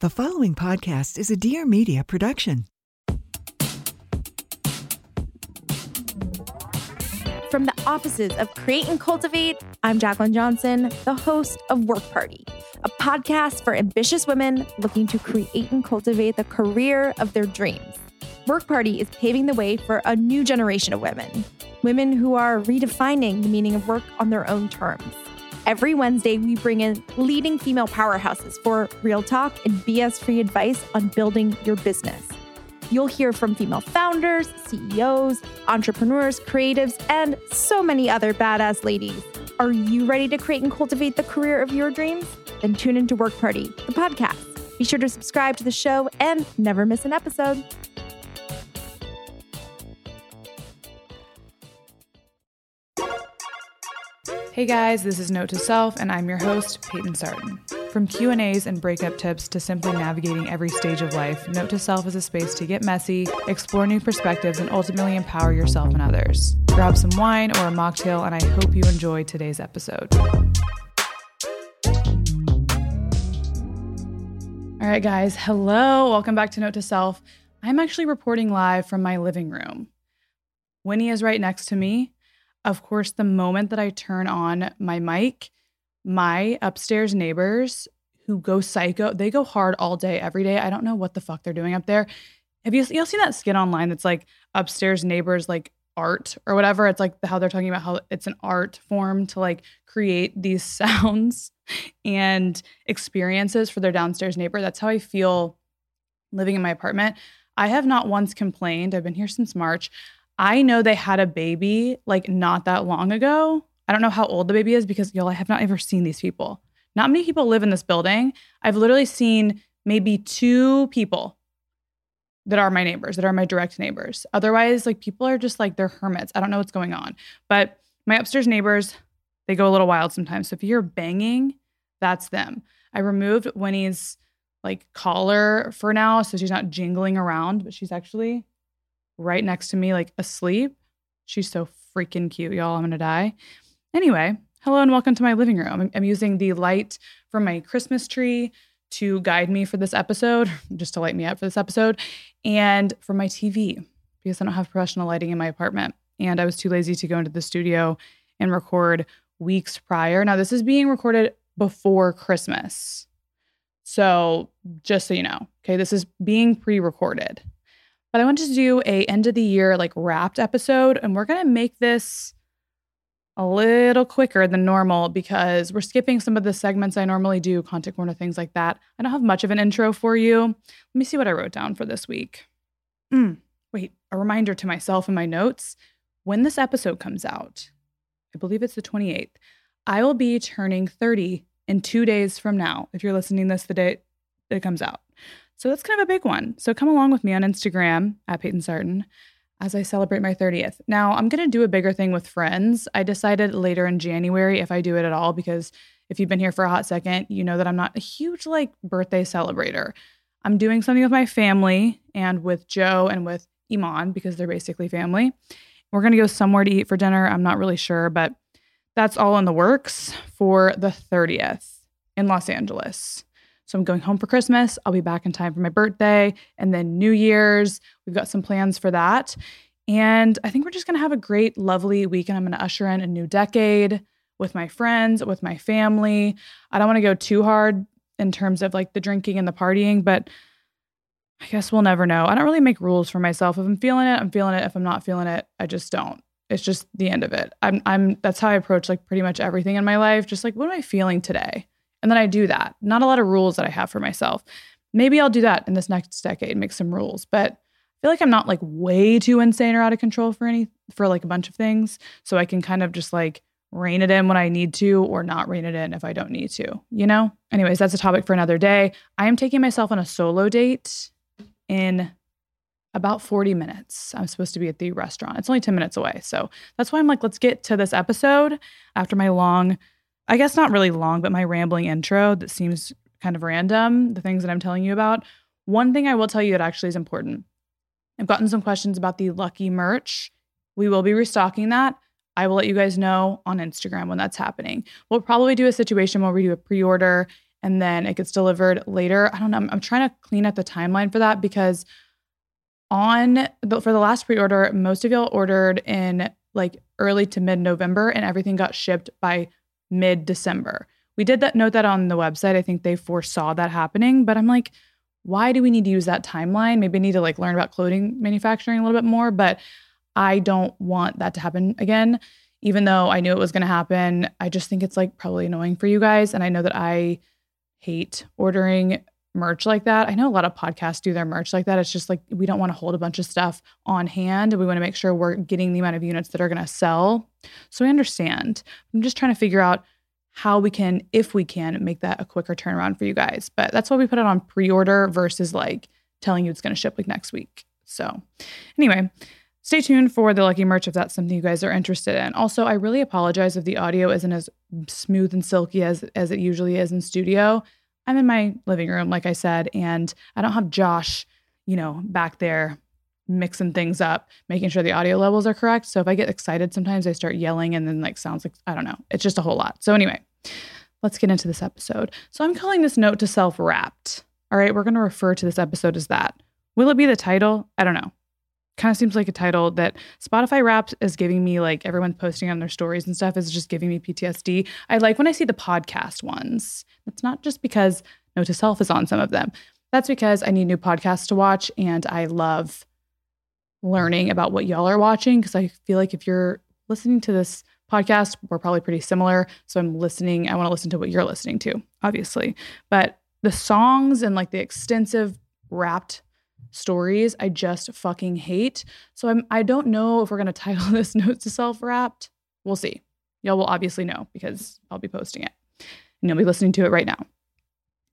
The following podcast is a Dear Media production. From the offices of Create and Cultivate, I'm Jacqueline Johnson, the host of Work Party, a podcast for ambitious women looking to create and cultivate the career of their dreams. Work Party is paving the way for a new generation of women, women who are redefining the meaning of work on their own terms. Every Wednesday, we bring in leading female powerhouses for real talk and BS free advice on building your business. You'll hear from female founders, CEOs, entrepreneurs, creatives, and so many other badass ladies. Are you ready to create and cultivate the career of your dreams? Then tune into Work Party, the podcast. Be sure to subscribe to the show and never miss an episode. Hey guys, this is Note to Self and I'm your host, Payton Sartain. From Q&As and breakup tips to simply navigating every stage of life, Note to Self is a space to get messy, explore new perspectives and ultimately empower yourself and others. Grab some wine or a mocktail and I hope you enjoy today's episode. All right guys, hello. Welcome back to Note to Self. I'm actually reporting live from my living room. Winnie is right next to me of course, the moment that I turn on my mic, my upstairs neighbors who go psycho, they go hard all day, every day. I don't know what the fuck they're doing up there. Have you y'all seen that skit online that's like upstairs neighbors like art or whatever? It's like how they're talking about how it's an art form to like create these sounds and experiences for their downstairs neighbor. That's how I feel living in my apartment. I have not once complained. I've been here since March. I know they had a baby like not that long ago. I don't know how old the baby is because y'all, I have not ever seen these people. Not many people live in this building. I've literally seen maybe two people that are my neighbors, that are my direct neighbors. Otherwise, like people are just like they're hermits. I don't know what's going on. But my upstairs neighbors, they go a little wild sometimes. So if you're banging, that's them. I removed Winnie's like collar for now so she's not jingling around, but she's actually right next to me, like asleep. She's so freaking cute, y'all. I'm gonna die. Anyway, hello and welcome to my living room. I'm, using the light from my Christmas tree to guide me for this episode, just to light me up for this episode, and for my TV because I don't have professional lighting in my apartment. And I was too lazy to go into the studio and record weeks prior. Now, this is being recorded before Christmas. So, just so you know, okay, this is being pre recorded. But I wanted to do a end of the year like wrapped episode and we're going to make this a little quicker than normal because we're skipping some of the segments I normally do, content corner things like that. I don't have much of an intro for you. Let me see what I wrote down for this week. Mm, wait, a reminder to myself in my notes. When this episode comes out, I believe it's the 28th, I will be turning 30 in 2 days from now. If you're listening this the day it comes out. So that's kind of a big one. So come along with me on Instagram at Payton Sartain as I celebrate my 30th. Now, I'm going to do a bigger thing with friends. I decided later in January if I do it at all, because if you've been here for a hot second, you know that I'm not a huge like birthday celebrator. I'm doing something with my family and with Joe and with Iman because they're basically family. We're going to go somewhere to eat for dinner. I'm not really sure, but that's all in the works for the 30th in Los Angeles. So I'm going home for Christmas. I'll be back in time for my birthday and then New Year's. We've got some plans for that. And I think we're just going to have a great, lovely week. And I'm going to usher in a new decade with my friends, with my family. I don't want to go too hard in terms of like the drinking and the partying, but I guess we'll never know. I don't really make rules for myself. If I'm feeling it, I'm feeling it. If I'm not feeling it, I just don't. It's just the end of it. I'm I'm that's how I approach like pretty much everything in my life. Just like what am I feeling today? And then I do that. Not a lot of rules that I have for myself. Maybe I'll do that in this next decade, make some rules. But I feel like I'm not like way too insane or out of control for any for like a bunch of things. So I can kind of just like rein it in when I need to or not rein it in if I don't need to, you know? Anyways, that's a topic for another day. I am taking myself on a solo date in about 40 minutes. I'm supposed to be at the restaurant. It's only 10 minutes away. So that's why I'm like, let's get to this episode after my long I guess not really long, but my rambling intro that seems kind of random, the things that I'm telling you about. One thing I will tell you that actually is important. I've gotten some questions about the Lucky merch. We will be restocking that. I will let you guys know on Instagram when that's happening. We'll probably do a situation where we do a pre order and then it gets delivered later. I don't know. I'm, I'm trying to clean up the timeline for that because on the, for the last pre-order, most of y'all ordered in like early to mid November, and everything got shipped by mid December. We did that note that on the website. I think they foresaw that happening, but I'm like, why do we need to use that timeline? Maybe I need to like learn about clothing manufacturing a little bit more, but I don't want that to happen again. Even though I knew it was going to happen, I just think it's like probably annoying for you guys. And I know that I hate ordering merch like that. I know a lot of podcasts do their merch like that. It's just like we don't want to hold a bunch of stuff on hand. and We want to make sure we're getting the amount of units that are going to sell. So I understand. I'm just trying to figure out how we can, if we can, make that a quicker turnaround for you guys. But that's why we put it on pre order versus like telling you it's going to ship like next week. So, anyway, stay tuned for the lucky merch if that's something you guys are interested in. Also, I really apologize if the audio isn't as smooth and silky as as it usually is in studio. I'm in my living room, like I said, and I don't have Josh, you know, back there mixing things up, making sure the audio levels are correct. So if I get excited, sometimes I start yelling and then like sounds like I don't know. It's just a whole lot. So anyway, let's get into this episode. So I'm calling this note to self wrapped. All right, we're going to refer to this episode as that. Will it be the title? I don't know. Kind of seems like a title that Spotify Wrapped is giving me, like everyone's posting on their stories and stuff, is just giving me PTSD. I like when I see the podcast ones. It's not just because Note to Self is on some of them. That's because I need new podcasts to watch and I love learning about what y'all are watching because I feel like if you're listening to this podcast, we're probably pretty similar. So I'm listening, I want to listen to what you're listening to, obviously. But the songs and like the extensive wrapped stories, I just fucking hate. So I'm I don't know if we're gonna title this Notes to Self Wrapped. We'll see. Y'all will obviously know because I'll be posting it. And you'll be listening to it right now.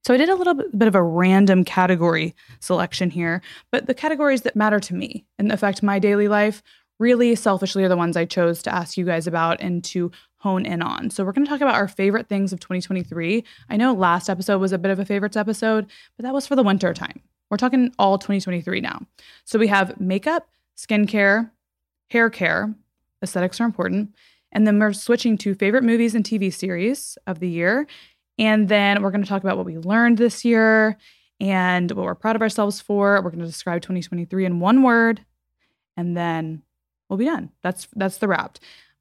So I did a little bit of a random category selection here, but the categories that matter to me and affect my daily life really selfishly are the ones I chose to ask you guys about and to hone in on. So we're going to talk about our favorite things of 2023. I know last episode was a bit of a favorites episode, but that was for the winter time. We're talking all 2023 now. So we have makeup, skincare, hair care, aesthetics are important, and then we're switching to favorite movies and TV series of the year and then we're going to talk about what we learned this year and what we're proud of ourselves for. We're going to describe 2023 in one word and then we'll be done. That's that's the wrapped.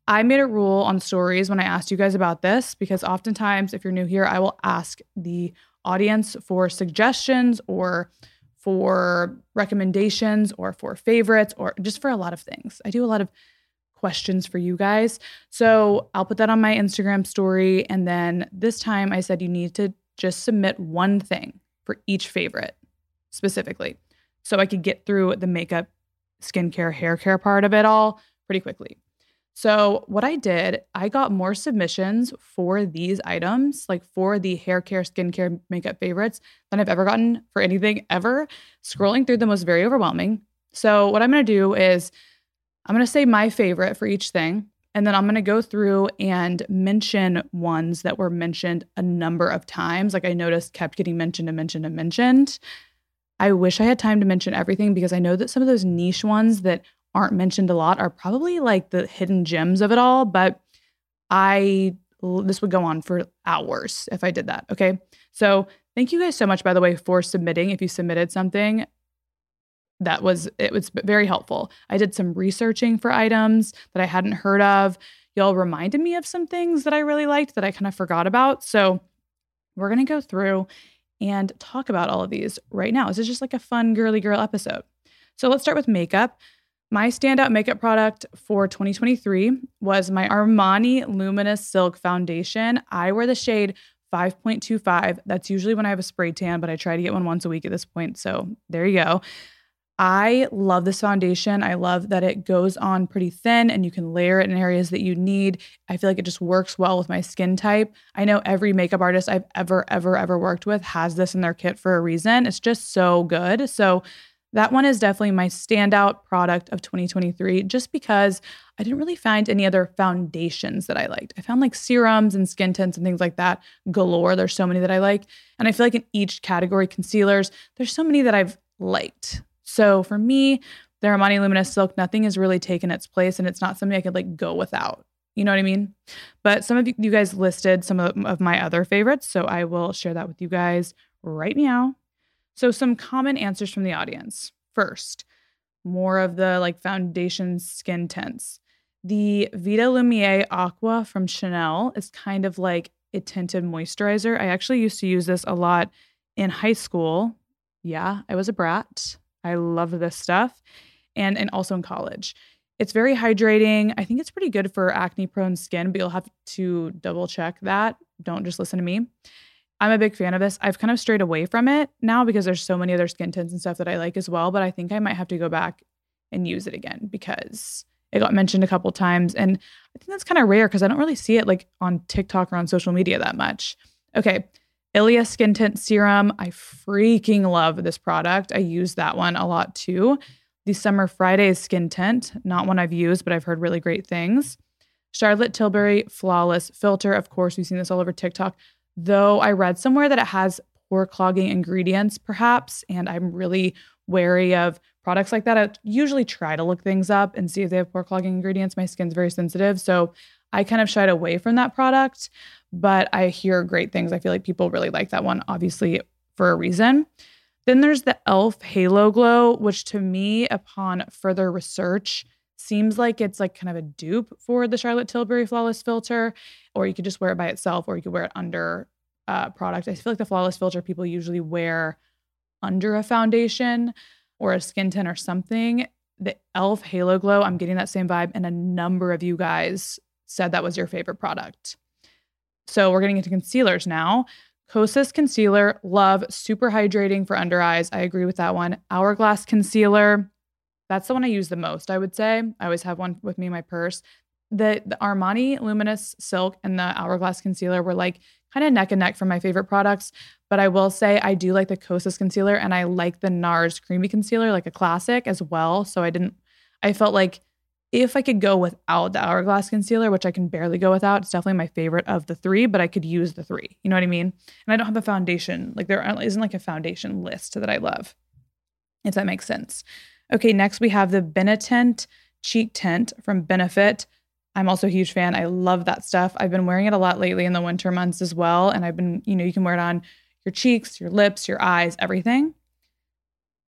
I made a rule on stories when I asked you guys about this because oftentimes if you're new here, I will ask the audience for suggestions or for recommendations or for favorites or just for a lot of things. I do a lot of questions for you guys. So I'll put that on my Instagram story. And then this time I said you need to just submit one thing for each favorite specifically. So I could get through the makeup, skincare, hair care part of it all pretty quickly. So, what I did, I got more submissions for these items, like for the hair care, skincare, makeup favorites, than I've ever gotten for anything ever. Scrolling through them was very overwhelming. So, what I'm gonna do is I'm going to say my favorite for each thing. And then I'm going to go through and mention ones that were mentioned a number of times. Like I noticed kept getting mentioned and mentioned and mentioned. I wish I had time to mention everything because I know that some of those niche ones that aren't mentioned a lot are probably like the hidden gems of it all. But I, this would go on for hours if I did that. Okay. So thank you guys so much, by the way, for submitting. If you submitted something, that was it was very helpful. I did some researching for items that I hadn't heard of. Y'all reminded me of some things that I really liked that I kind of forgot about. So we're going to go through and talk about all of these right now. This is just like a fun girly girl episode. So let's start with makeup. My standout makeup product for 2023 was my Armani Luminous Silk Foundation. I wear the shade 5.25. That's usually when I have a spray tan, but I try to get one once a week at this point. So there you go. I love this foundation. I love that it goes on pretty thin and you can layer it in areas that you need. I feel like it just works well with my skin type. I know every makeup artist I've ever, ever, ever worked with has this in their kit for a reason. It's just so good. So, that one is definitely my standout product of 2023 just because I didn't really find any other foundations that I liked. I found like serums and skin tints and things like that galore. There's so many that I like. And I feel like in each category, concealers, there's so many that I've liked. So for me, the Armani Luminous Silk, nothing has really taken its place and it's not something I could like go without. You know what I mean? But some of you guys listed some of, of my other favorites. So I will share that with you guys right now. So, some common answers from the audience. First, more of the like foundation skin tints. The Vita Lumiere Aqua from Chanel is kind of like a tinted moisturizer. I actually used to use this a lot in high school. Yeah, I was a brat. I love this stuff. And and also in college. It's very hydrating. I think it's pretty good for acne prone skin, but you'll have to double check that. Don't just listen to me. I'm a big fan of this. I've kind of strayed away from it now because there's so many other skin tints and stuff that I like as well, but I think I might have to go back and use it again because it got mentioned a couple times and I think that's kind of rare because I don't really see it like on TikTok or on social media that much. Okay. Ilia Skin Tint Serum. I freaking love this product. I use that one a lot too. The Summer Fridays Skin Tint, not one I've used, but I've heard really great things. Charlotte Tilbury Flawless Filter. Of course, we've seen this all over TikTok though I read somewhere that it has pore clogging ingredients, perhaps, and I'm really wary of products like that. I usually try to look things up and see if they have pore clogging ingredients. My skin's very sensitive, so I kind of shied away from that product, but I hear great things. I feel like people really like that one, obviously, for a reason. Then there's the e.l.f. Halo Glow, which to me, upon further research, seems like it's like kind of a dupe for the Charlotte Tilbury Flawless Filter, or you could just wear it by itself, or you could wear it under a product. I feel like the Flawless Filter people usually wear under a foundation or a skin tint or something. The e.l.f. Halo Glow, I'm getting that same vibe, and a number of you guys said that was your favorite product. So we're getting into concealers now. Kosas concealer, love, super hydrating for under eyes. I agree with that one. Hourglass concealer, that's the one I use the most, I would say. I always have one with me in my purse. The, the Armani Luminous Silk and the Hourglass Concealer were like kind of neck and neck for my favorite products. But I will say I do like the Kosas Concealer and I like the NARS Creamy Concealer, like a classic as well. So I didn't, I felt like if I could go without the Hourglass Concealer, which I can barely go without, it's definitely my favorite of the three, but I could use the three. You know what I mean? And I don't have a foundation. Like there isn't like a foundation list that I love, if that makes sense. Okay, next we have the Benetint Cheek Tint from Benefit. I'm also a huge fan. I love that stuff. I've been wearing it a lot lately in the winter months as well. And I've been, you know, you can wear it on your cheeks, your lips, your eyes, everything.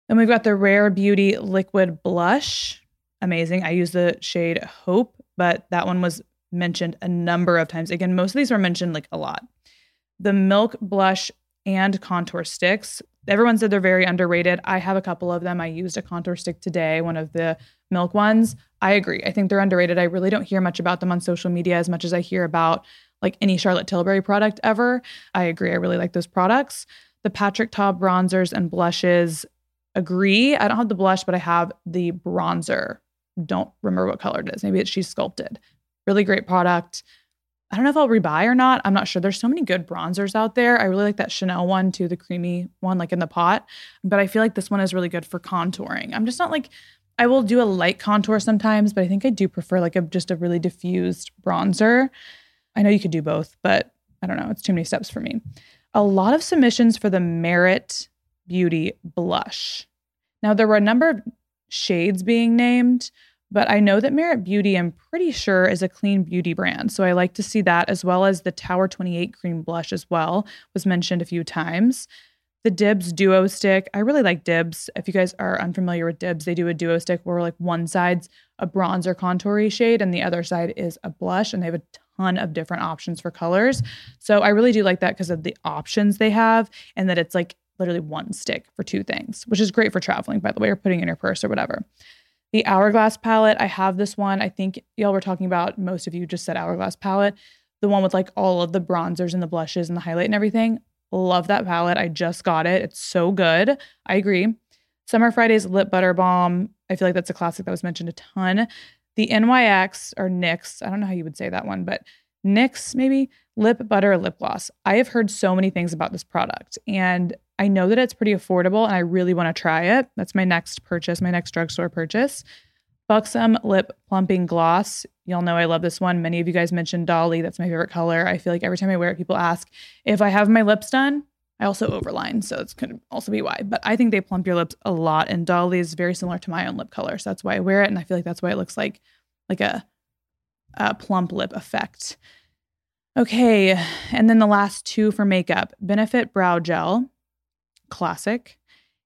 Then we've got the Rare Beauty Liquid Blush. Amazing. I use the shade Hope, but that one was mentioned a number of times. Again, most of these were mentioned like a lot. The Milk Blush and Contour Sticks. Everyone said they're very underrated. I have a couple of them. I used a contour stick today, one of the milk ones. I agree. I think they're underrated. I really don't hear much about them on social media as much as I hear about like any Charlotte Tilbury product ever. I agree. I really like those products. The Patrick Ta bronzers and blushes agree. I don't have the blush, but I have the bronzer. Don't remember what color it is. Maybe it's She's Sculpted. Really great product. I don't know if I'll rebuy or not. I'm not sure. There's so many good bronzers out there. I really like that Chanel one too, the creamy one, like in the pot. But I feel like this one is really good for contouring. I'm just not like, I will do a light contour sometimes, but I think I do prefer like a just a really diffused bronzer. I know you could do both, but I don't know. It's too many steps for me. A lot of submissions for the Merit Beauty blush. Now, there were a number of shades being named. But I know that Merit Beauty, I'm pretty sure, is a clean beauty brand. So I like to see that as well as the Tower 28 cream blush as well, was mentioned a few times. The Dibs Duo Stick. I really like Dibs. If you guys are unfamiliar with Dibs, they do a duo stick where like one side's a bronzer contoury shade and the other side is a blush, and they have a ton of different options for colors. So I really do like that because of the options they have and that it's like literally one stick for two things, which is great for traveling, by the way, or putting in your purse or whatever. The Hourglass palette, I have this one. I think y'all were talking about, most of you just said Hourglass palette, the one with like all of the bronzers and the blushes and the highlight and everything. Love that palette. I just got it. It's so good. I agree. Summer Fridays Lip Butter Balm. I feel like that's a classic that was mentioned a ton. The NYX or NYX, I don't know how you would say that one, but NYX maybe lip butter lip gloss. I have heard so many things about this product and I know that it's pretty affordable and I really want to try it. That's my next purchase, my next drugstore purchase. Buxom Lip Plumping Gloss. Y'all know I love this one. Many of you guys mentioned Dolly. That's my favorite color. I feel like every time I wear it, people ask if I have my lips done. I also overline, so it's could also be why. But I think they plump your lips a lot, and Dolly is very similar to my own lip color, so that's why I wear it, and I feel like that's why it looks like like a uh, plump lip effect. Okay, and then the last two for makeup Benefit Brow Gel, classic,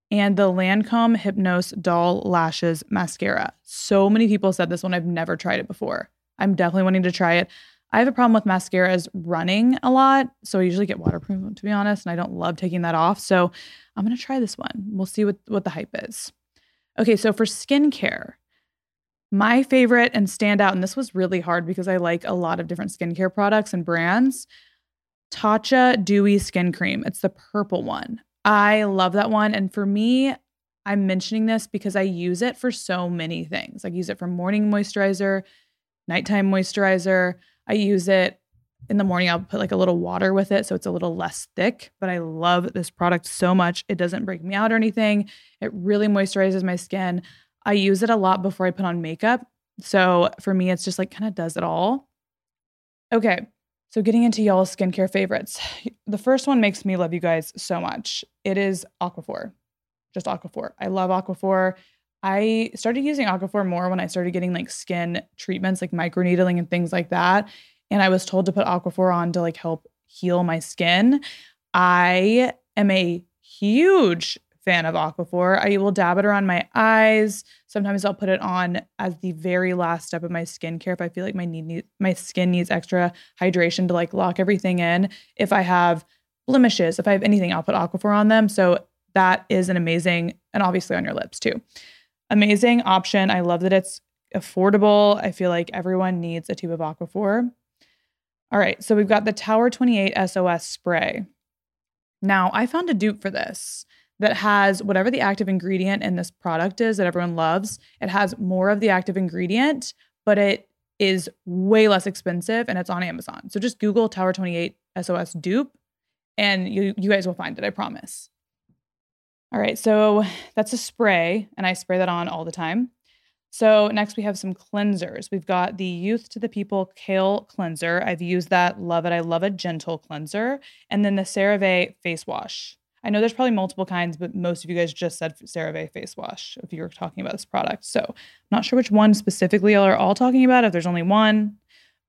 and the Lancome Hypnose Doll Lashes Mascara. So many people said this one. I've never tried it before. I'm definitely wanting to try it. I have a problem with mascaras running a lot. So I usually get waterproof, to be honest, and I don't love taking that off. So I'm going to try this one. We'll see what, what the hype is. Okay, so for skincare, my favorite and standout, and this was really hard because I like a lot of different skincare products and brands. Tatcha Dewy Skin Cream. It's the purple one. I love that one. And for me, I'm mentioning this because I use it for so many things. I use it for morning moisturizer, nighttime moisturizer. I use it in the morning. I'll put like a little water with it so it's a little less thick. But I love this product so much. It doesn't break me out or anything. It really moisturizes my skin. I use it a lot before I put on makeup. So for me, it's just like kind of does it all. Okay. So getting into y'all's skincare favorites. The first one makes me love you guys so much. It is Aquaphor. Just Aquaphor. I love Aquaphor. I started using Aquaphor more when I started getting like skin treatments like microneedling and things like that. And I was told to put Aquaphor on to like help heal my skin. I am a huge fan of Aquaphor. I will dab it around my eyes. Sometimes I'll put it on as the very last step of my skincare if I feel like my need, my skin needs extra hydration to like lock everything in. If I have blemishes, if I have anything, I'll put Aquaphor on them. So that is an amazing, and obviously on your lips too. Amazing option. I love that it's affordable. I feel like everyone needs a tube of Aquaphor. All right, so we've got the Tower 28 SOS spray. Now, I found a dupe for this that has whatever the active ingredient in this product is that everyone loves. It has more of the active ingredient, but it is way less expensive and it's on Amazon. So just Google Tower 28 SOS dupe and you you guys will find it, I promise. All right, so that's a spray and I spray that on all the time. So next we have some cleansers. We've got the Youth to the People Kale Cleanser. I've used that, love it. I love a gentle cleanser. And then the CeraVe face wash. I know there's probably multiple kinds, but most of you guys just said CeraVe face wash if you were talking about this product. So I'm not sure which one specifically y'all are all talking about, if there's only one,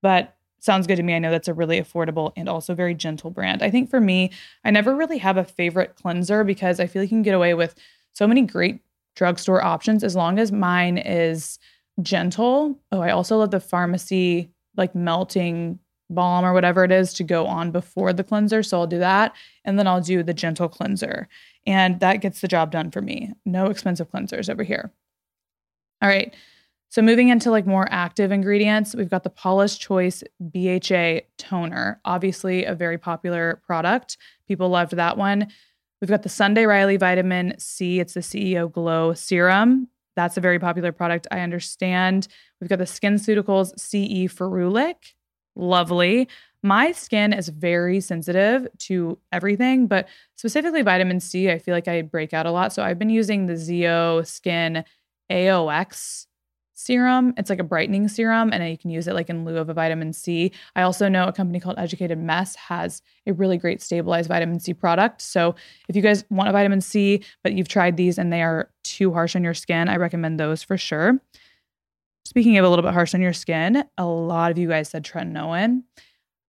but sounds good to me. I know that's a really affordable and also very gentle brand. I think for me, I never really have a favorite cleanser because I feel like you can get away with so many great drugstore options as long as mine is gentle. Oh, I also love the Farmacy like melting balm or whatever it is to go on before the cleanser. So I'll do that. And then I'll do the gentle cleanser. And that gets the job done for me. No expensive cleansers over here. All right. So moving into like more active ingredients, we've got the Paula's Choice BHA toner. Obviously a very popular product. People loved that one. We've got the Sunday Riley vitamin C. It's the CEO Glow serum. That's a very popular product. I understand. We've got the SkinCeuticals CE Ferulic lovely. My skin is very sensitive to everything, but specifically vitamin C, I feel like I break out a lot. So I've been using the Zeo Skin AOX serum. It's like a brightening serum, and you can use it like in lieu of a vitamin C. I also know a company called Educated Mess has a really great stabilized vitamin C product. So if you guys want a vitamin C, but you've tried these and they are too harsh on your skin, I recommend those for sure. Speaking of a little bit harsh on your skin, a lot of you guys said tretinoin.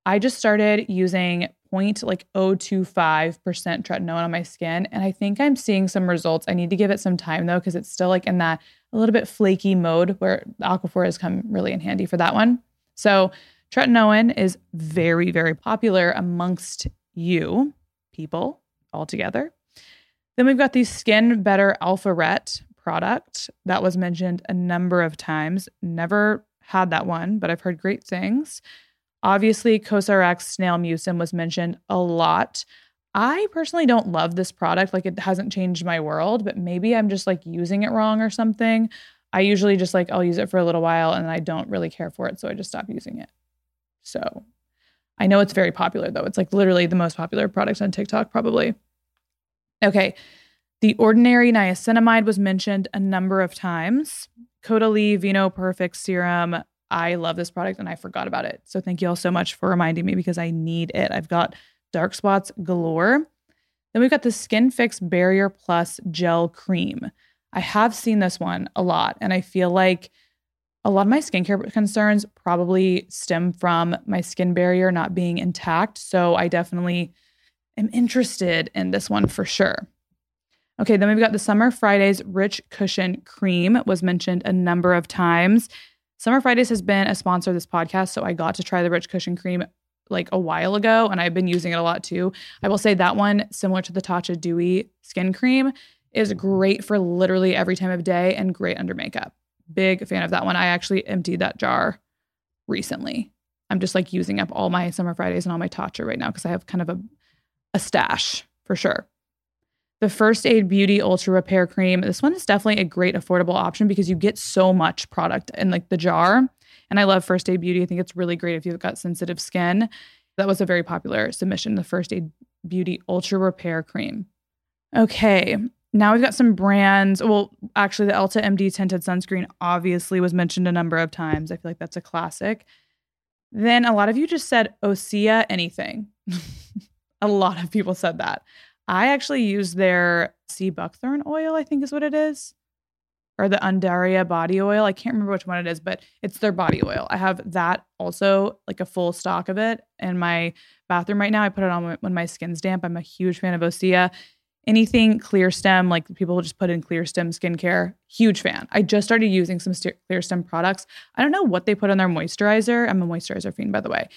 I just started using point like 025% tretinoin on my skin and I think I'm seeing some results. I need to give it some time though cuz it's still like in that a little bit flaky mode where Aquaphor has come really in handy for that one. So, tretinoin is very very popular amongst you people altogether. Then we've got the Skin Better Alpha Ret product that was mentioned a number of times. Never had that one, but I've heard great things. Obviously, Cosrx Snail Mucin was mentioned a lot. I personally don't love this product. Like it hasn't changed my world, but maybe I'm just like using it wrong or something. I usually just like I'll use it for a little while and I don't really care for it, so I just stop using it. So, I know it's very popular though. It's like literally the most popular product on TikTok probably. Okay. The ordinary niacinamide was mentioned a number of times. Caudalie Vino Perfect Serum. I love this product and I forgot about it. So thank you all so much for reminding me because I need it. I've got dark spots galore. Then we've got the Skin Fix Barrier Plus Gel Cream. I have seen this one a lot and I feel like A lot of my skincare concerns probably stem from my skin barrier not being intact. So I definitely am interested in this one for sure. Okay, then we've got the Summer Fridays Rich Cushion Cream was mentioned a number of times. Summer Fridays has been a sponsor of this podcast, so I got to try the Rich Cushion Cream like a while ago and I've been using it a lot too. I will say that one similar to the Tatcha Dewy skin cream is great for literally every time of day and great under makeup. Big fan of that one. I actually emptied that jar recently. I'm just like using up all my Summer Fridays and all my Tatcha right now because I have kind of a, a stash for sure. The First Aid Beauty Ultra Repair Cream. This one is definitely a great affordable option because you get so much product in like the jar. And I love First Aid Beauty. I think it's really great if you've got sensitive skin. That was a very popular submission, the First Aid Beauty Ultra Repair Cream. Okay, now we've got some brands. Well, actually, the Elta MD tinted sunscreen obviously was mentioned a number of times. I feel like that's a classic. Then a lot of you just said Osea anything. a lot of people said that. I actually use their sea buckthorn oil, I think is what it is, or the Undaria body oil. I can't remember which one it is, but it's their body oil. I have that also, like a full stock of it in my bathroom right now. I put it on when my skin's damp. I'm a huge fan of Osea. Anything Clearstem, like people just put in Clearstem skincare, huge fan. I just started using some Clearstem products. I don't know what they put on their moisturizer. I'm a moisturizer fiend, by the way,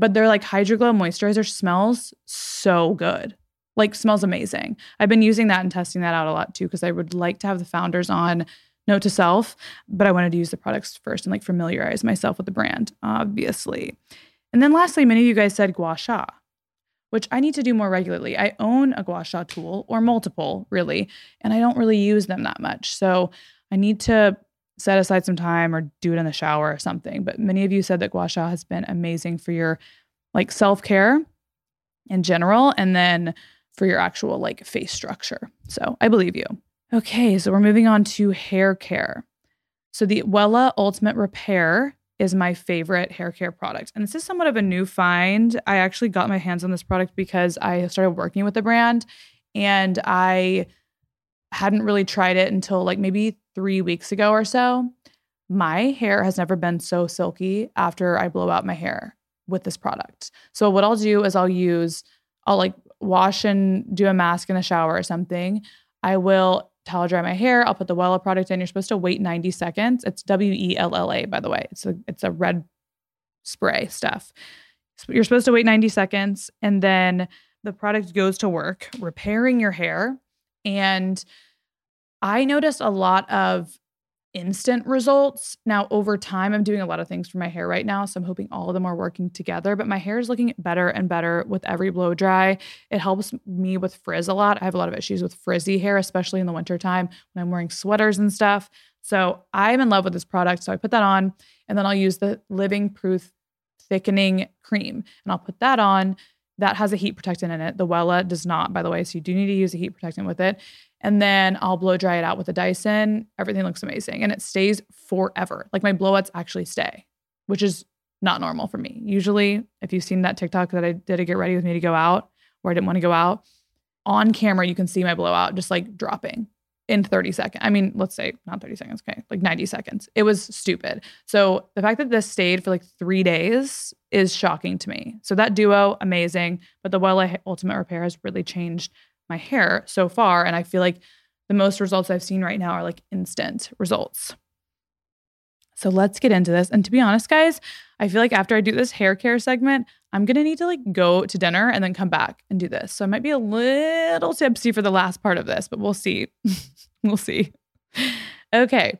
but their like Hydraglow moisturizer smells so good like smells amazing. I've been using that and testing that out a lot too because I would like to have the founders on Note to Self, but I wanted to use the products first and like familiarize myself with the brand, obviously. And then lastly, many of you guys said gua sha, which I need to do more regularly. I own a gua sha tool or multiple, really, and I don't really use them that much. So I need to set aside some time or do it in the shower or something. But many of you said that gua sha has been amazing for your like self care in general. And then for your actual like face structure. So I believe you. Okay, so we're moving on to hair care. So the Wella Ultimate Repair is my favorite hair care product. And this is somewhat of a new find. I actually got my hands on this product because I started working with the brand and I hadn't really tried it until like maybe three weeks ago or so. My hair has never been so silky after I blow out my hair with this product. So, what I'll do is I'll use, I'll like wash and do a mask in the shower or something, I will towel dry my hair. I'll put the Wella product in. You're supposed to wait 90 seconds. It's W E L L A, by the way. It's a it's a red spray stuff. So you're supposed to wait 90 seconds, and then the product goes to work repairing your hair. And I noticed a lot of instant results. Now, over time, I'm doing a lot of things for my hair right now. So I'm hoping all of them are working together. But my hair is looking better and better with every blow dry. It helps me with frizz a lot. I have a lot of issues with frizzy hair, especially in the wintertime when I'm wearing sweaters and stuff. So I'm in love with this product. So I put that on and then I'll use the Living Proof Thickening Cream and I'll put that on. That has a heat protectant in it. The Wella does not, by the way. So you do need to use a heat protectant with it and then I'll blow dry it out with a Dyson. Everything looks amazing and it stays forever. Like my blowouts actually stay, which is not normal for me. Usually, if you've seen that TikTok that I did to get ready with me to go out, or I didn't want to go out, on camera you can see my blowout just like dropping in 30 seconds. I mean, let's say not 30 seconds, okay, like 90 seconds. It was stupid. So the fact that this stayed for like three days is shocking to me. So that duo, amazing. But the Wella Ultimate Repair has really changed my hair so far. And I feel like the most results I've seen right now are like instant results. So let's get into this. And to be honest, guys, I feel like after I do this hair care segment, I'm to need to like go to dinner and then come back and do this. So I might be a little tipsy for the last part of this, but we'll see. we'll see. Okay.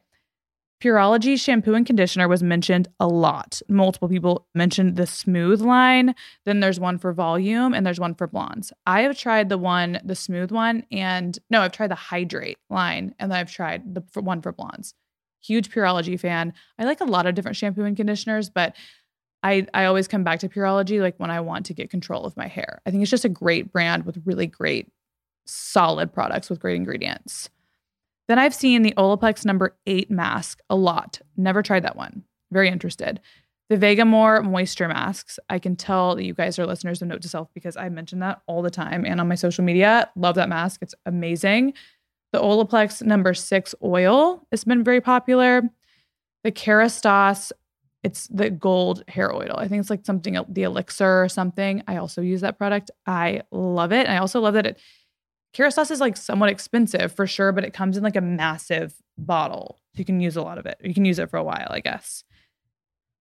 Pureology shampoo and conditioner was mentioned a lot. Multiple people mentioned the smooth line. Then there's one for volume and there's one for blondes. I have tried the one, the smooth one, and no, I've tried the hydrate line and then I've tried the one for blondes. Huge Pureology fan. I like a lot of different shampoo and conditioners, but I, I always come back to Pureology like when I want to get control of my hair. I think it's just a great brand with really great, solid products with great ingredients. Then I've seen the Olaplex number eight mask a lot. Never tried that one. Very interested. The Vegamour moisture masks. I can tell that you guys are listeners of Note to Self because I mention that all the time and on my social media. Love that mask. It's amazing. The Olaplex number six oil has been very popular. the Kerastase, it's the gold hair oil. I think it's like something, the elixir or something. I also use that product. I love it. And I also love that it, Kerastase is like somewhat expensive for sure, but it comes in like a massive bottle. You can use a lot of it. You can use it for a while, I guess.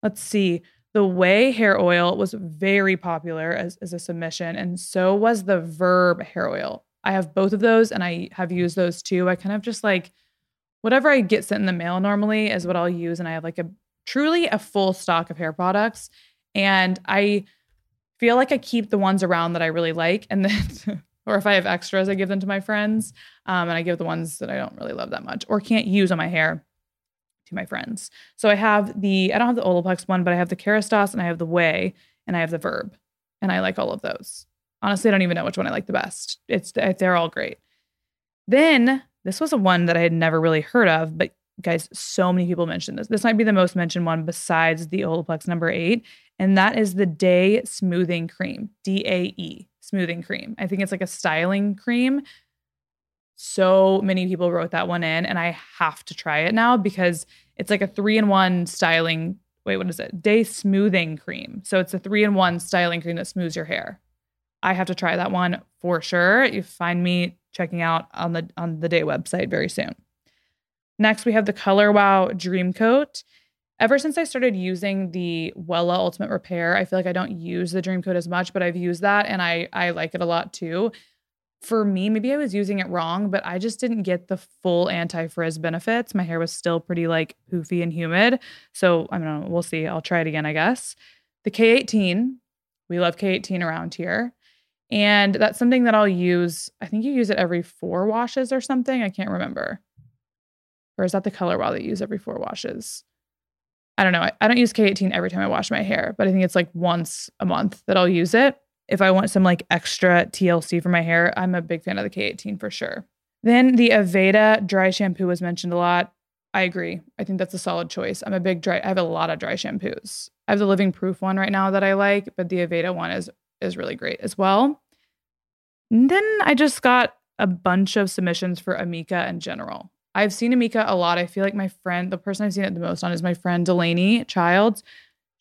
Let's see. The Ouai hair oil was very popular as, as a submission, and so was the Verb hair oil. I have both of those and I have used those too. I kind of just like whatever I get sent in the mail normally is what I'll use. And I have like a truly a full stock of hair products. And I feel like I keep the ones around that I really like. And then, or if I have extras, I give them to my friends. Um, and I give the ones that I don't really love that much or can't use on my hair to my friends. So I have the, I don't have the Olaplex one, but I have the Kerastase and I have the Ouai and I have the Verb. And I like all of those. Honestly, I don't even know which one I like the best. It's they're all great. Then this was a one that I had never really heard of, but guys, so many people mentioned this. This might be the most mentioned one besides the Olaplex number eight, and that is the Dae Smoothing Cream, D A E, smoothing cream. I think it's like a styling cream so many people wrote that one in, and I have to try it now because it's like a three in one styling. Wait, what is it? Dae smoothing cream. So it's a three in one styling cream that smooths your hair. I have to try that one for sure. You find me checking out on the on the Dae website very soon. Next, we have the Color Wow Dream Coat. Ever since I started using the Wella Ultimate Repair, I feel like I don't use the Dream Coat as much, but I've used that and I I like it a lot too for me, maybe I was using it wrong, but I just didn't get the full anti frizz benefits. My hair was still pretty like poofy and humid. So I don't know. We'll see. I'll try it again, I guess. The K18, we love K18 around here. And that's something that I'll use. I think you use it every four washes or something. I can't remember. Or is that the color wow that you use every four washes? I don't know. I, I don't use K18 every time I wash my hair, but I think it's like once a month that I'll use it if I want some like extra TLC for my hair, I'm a big fan of the K18 for sure. Then the Aveda dry shampoo was mentioned a lot. I agree. I think that's a solid choice. I'm a big dry, I have a lot of dry shampoos. I have the Living Proof one right now that I like, but the Aveda one is is really great as well. And then I just got a bunch of submissions for Amika in general. I've seen Amika a lot. I feel like my friend, the person I've seen it the most on is my friend Delaney Childs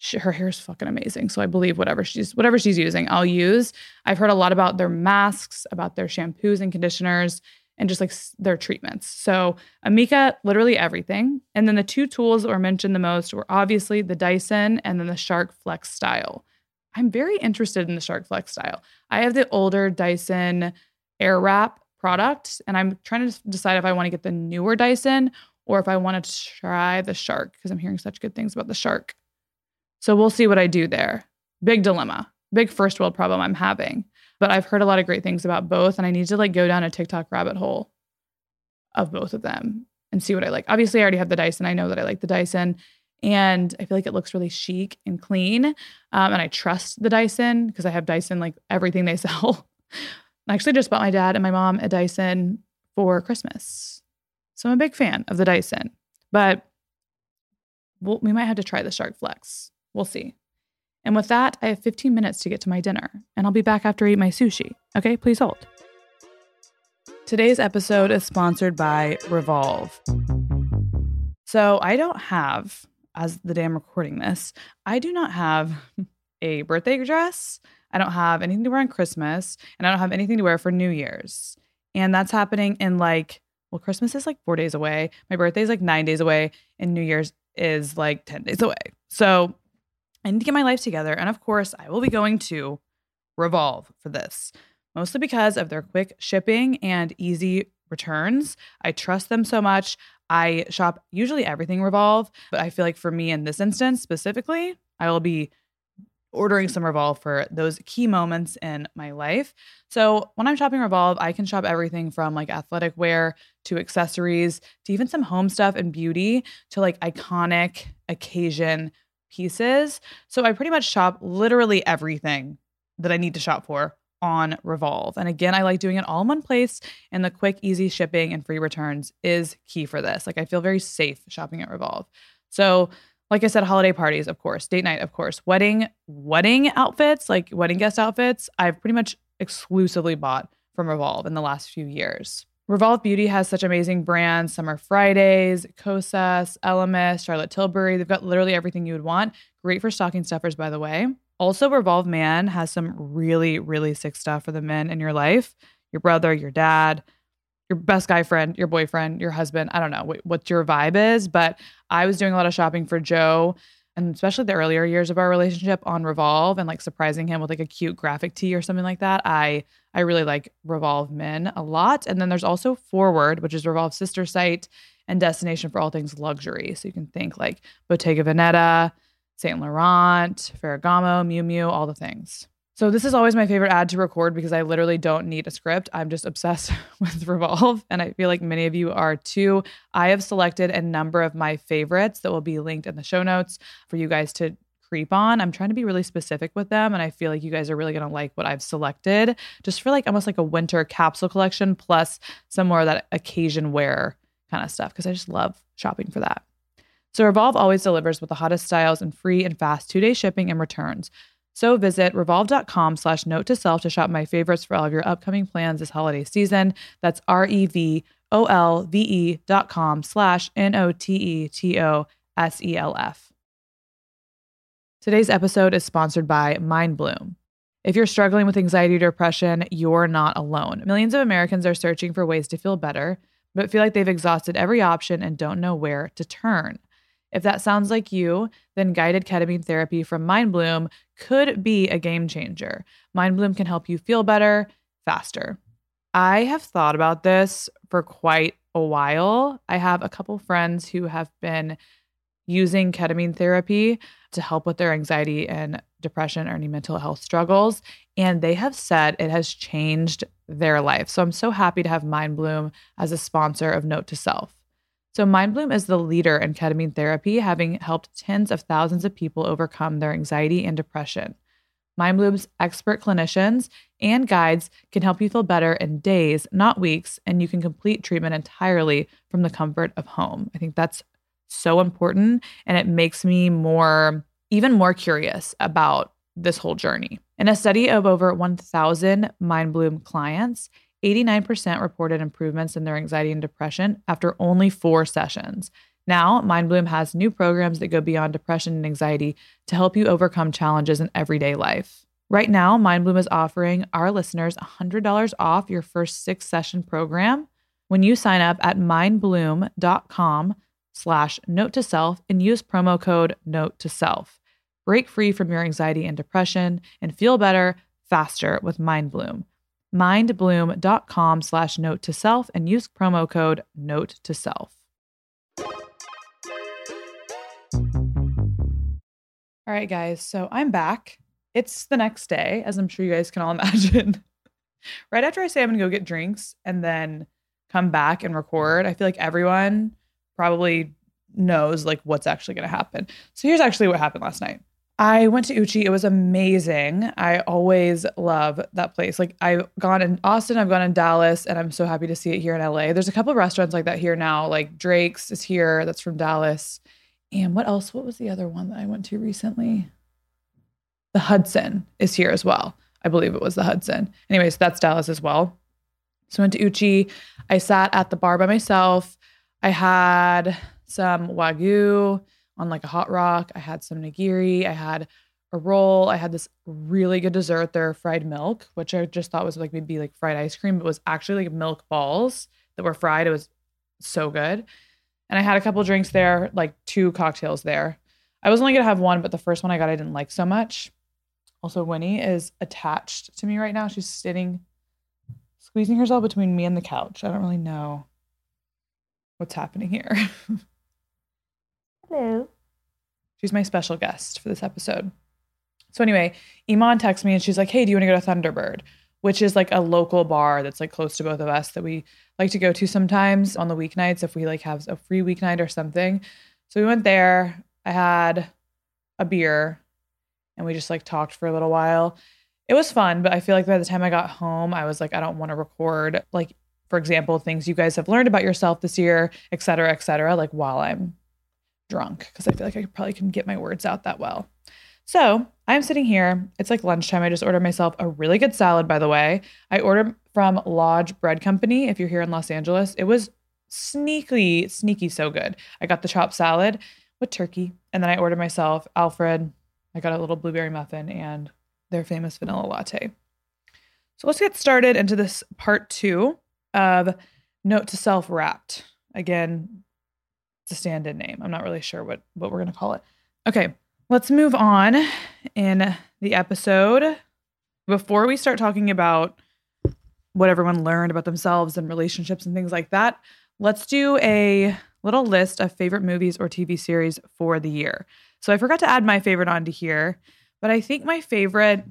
she, her hair is fucking amazing. So I believe whatever she's whatever she's using, I'll use. I've heard a lot about their masks, about their shampoos and conditioners, and just like their treatments. So Amika, literally everything. And then the two tools that were mentioned the most were obviously the Dyson and then the Shark Flex Style. I'm very interested in the Shark Flex Style. I have the older Dyson Airwrap product, and I'm trying to decide if I want to get the newer Dyson or if I want to try the Shark because I'm hearing such good things about the Shark. So we'll see what I do there. Big dilemma, big first world problem I'm having. But I've heard a lot of great things about both, and I need to like go down a TikTok rabbit hole of both of them and see what I like. Obviously, I already have the Dyson. I know that I like the Dyson, and I feel like it looks really chic and clean. Um, and I trust the Dyson because I have Dyson like everything they sell. I actually just bought my dad and my mom a Dyson for Christmas, so I'm a big fan of the Dyson. But we'll, we might have to try the Shark Flex. We'll see. And with that, I have 15 minutes to get to my dinner, and I'll be back after I eat my sushi. Okay, please hold. Today's episode is sponsored by Revolve. So I don't have, as the day I'm recording this, I do not have a birthday dress. I don't have anything to wear on Christmas, and I don't have anything to wear for New Year's. And that's happening in like, well, Christmas is like four days away. My birthday is like nine days away, and New Year's is like 10 days away. So I need to get my life together. And of course, I will be going to Revolve for this, mostly because of their quick shipping and easy returns. I trust them so much. I shop usually everything Revolve, but I feel like for me in this instance specifically, I will be ordering some Revolve for those key moments in my life. So when I'm shopping Revolve, I can shop everything from like athletic wear to accessories to even some home stuff and beauty to like iconic occasion pieces. So I pretty much shop literally everything that I need to shop for on Revolve. And again, I like doing it all in one place, and the quick, easy shipping and free returns is key for this. Like, I feel very safe shopping at Revolve. So, like I said, holiday parties, of course, date night, of course, wedding, wedding outfits, like wedding guest outfits, I've pretty much exclusively bought from Revolve in the last few years. Revolve Beauty has such amazing brands. Summer Fridays, Kosas, Elemis, Charlotte Tilbury. They've got literally everything you would want. Great for stocking stuffers, by the way. Also, Revolve Man has some really, really sick stuff for the men in your life your brother, your dad, your best guy friend, your boyfriend, your husband. I don't know what, what your vibe is, but I was doing a lot of shopping for Joe and especially the earlier years of our relationship on Revolve and like surprising him with like a cute graphic tee or something like that. I I really like Revolve Men a lot. And then there's also Forward, which is Revolve's sister site and destination for all things luxury. So you can think like Bottega Veneta, Saint Laurent, Ferragamo, Miu Miu, all the things. So this is always my favorite ad to record because I literally don't need a script. I'm just obsessed with Revolve and I feel like many of you are too. I have selected a number of my favorites that will be linked in the show notes for you guys to creep on. I'm trying to be really specific with them and I feel like you guys are really going to like what I've selected just for like almost like a winter capsule collection plus some more of that occasion wear kind of stuff because I just love shopping for that. So Revolve always delivers with the hottest styles and free and fast 2-day shipping and returns. So visit revolve.com slash note to self to shop my favorites for all of your upcoming plans this holiday season. That's R E V O L V E dot com slash N O T E T O S E L F. Today's episode is sponsored by MindBloom. If you're struggling with anxiety or depression, you're not alone. Millions of Americans are searching for ways to feel better, but feel like they've exhausted every option and don't know where to turn. If that sounds like you, then guided ketamine therapy from MindBloom could be a game changer. MindBloom can help you feel better faster. I have thought about this for quite a while. I have a couple friends who have been using ketamine therapy to help with their anxiety and depression or any mental health struggles. And they have said it has changed their life. So I'm so happy to have MindBloom as a sponsor of Note to Self. So, MindBloom is the leader in ketamine therapy, having helped tens of thousands of people overcome their anxiety and depression. MindBloom's expert clinicians and guides can help you feel better in days, not weeks, and you can complete treatment entirely from the comfort of home. I think that's so important, and it makes me more, even more curious about this whole journey. In a study of over 1,000 MindBloom clients, 89% reported improvements in their anxiety and depression after only four sessions. Now, MindBloom has new programs that go beyond depression and anxiety to help you overcome challenges in everyday life. Right now, MindBloom is offering our listeners $100 off your first six session program when you sign up at mindbloom.com slash note to self and use promo code note to self. Break free from your anxiety and depression and feel better faster with MindBloom mindbloom.com slash note to self and use promo code note to self. All right, guys. So I'm back. It's the next day, as I'm sure you guys can all imagine. right after I say I'm going to go get drinks and then come back and record, I feel like everyone probably knows like what's actually going to happen. So here's actually what happened last night. I went to Uchi. It was amazing. I always love that place. Like I've gone in Austin, I've gone in Dallas, and I'm so happy to see it here in LA. There's a couple of restaurants like that here now. Like Drake's is here, that's from Dallas. And what else? What was the other one that I went to recently? The Hudson is here as well. I believe it was the Hudson. Anyways, that's Dallas as well. So I went to Uchi. I sat at the bar by myself. I had some wagyu on like a hot rock. I had some nigiri. I had a roll. I had this really good dessert there, fried milk, which I just thought was like maybe like fried ice cream, but was actually like milk balls that were fried. It was so good. And I had a couple drinks there, like two cocktails there. I was only gonna have one, but the first one I got I didn't like so much. Also, Winnie is attached to me right now. She's sitting, squeezing herself between me and the couch. I don't really know what's happening here. Hello. She's my special guest for this episode. So anyway, Iman texts me and she's like, "Hey, do you want to go to Thunderbird?" Which is like a local bar that's like close to both of us that we like to go to sometimes on the weeknights if we like have a free weeknight or something. So we went there. I had a beer and we just like talked for a little while. It was fun, but I feel like by the time I got home, I was like, I don't want to record like for example, things you guys have learned about yourself this year, et cetera, et cetera, like while I'm drunk because I feel like I probably can't get my words out that well. So I'm sitting here. It's like lunchtime. I just ordered myself a really good salad, by the way. I ordered from Lodge Bread Company. If you're here in Los Angeles, it was sneaky, sneaky so good. I got the chopped salad with turkey, and then I ordered myself Alfred. I got a little blueberry muffin and their famous vanilla latte. So let's get started into this part two of Note to Self Wrapped. Again, it's a stand in name. I'm not really sure what, what we're to call it. Okay, let's move on in the episode. Before we start talking about what everyone learned about themselves and relationships and things like that, let's do a little list of favorite movies or TV series for the year. So I forgot to add my favorite onto here, but I think my favorite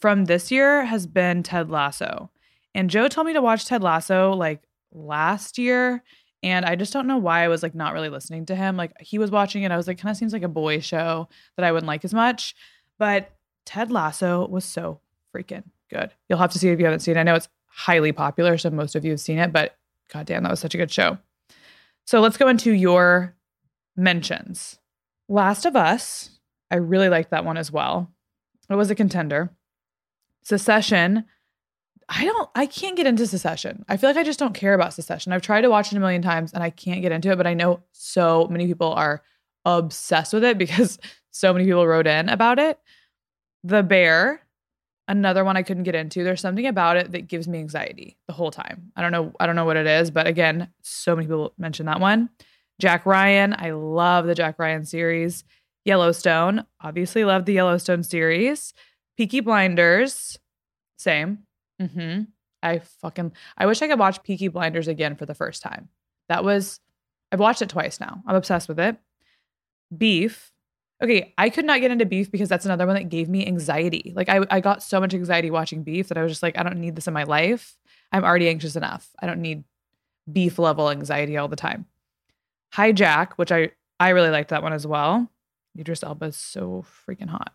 from this year has been Ted Lasso. And Joe told me to watch Ted Lasso like last year. And I just don't know why I was like not really listening to him. Like he was watching it. I was like, kind of seems like a boy show that I wouldn't like as much. But Ted Lasso was so freaking good. You'll have to see it if you haven't seen it. I know it's highly popular, so most of you have seen it, but goddamn, that was such a good show. So let's go into your mentions. Last of Us, I really liked that one as well. It was a contender. Succession, I don't, I can't get into Succession. I feel like I just don't care about Succession. I've tried to watch it a million times and I can't get into it, but I know so many people are obsessed with it because so many people wrote in about it. The Bear, another one I couldn't get into. There's something about it that gives me anxiety the whole time. I don't know, I don't know what it is, but again, so many people mention that one. Jack Ryan, I love the Jack Ryan series. Yellowstone, obviously love the Yellowstone series. Peaky Blinders, same. Mm-hmm. I fucking I wish I could watch Peaky Blinders again for the first time. That was I've watched it twice now. I'm obsessed with it. Beef. Okay, I could not get into beef because that's another one that gave me anxiety. Like I I got so much anxiety watching beef that I was just like, I don't need this in my life. I'm already anxious enough. I don't need beef level anxiety all the time. Hijack, which I I really liked that one as well. Idris Elba is so freaking hot.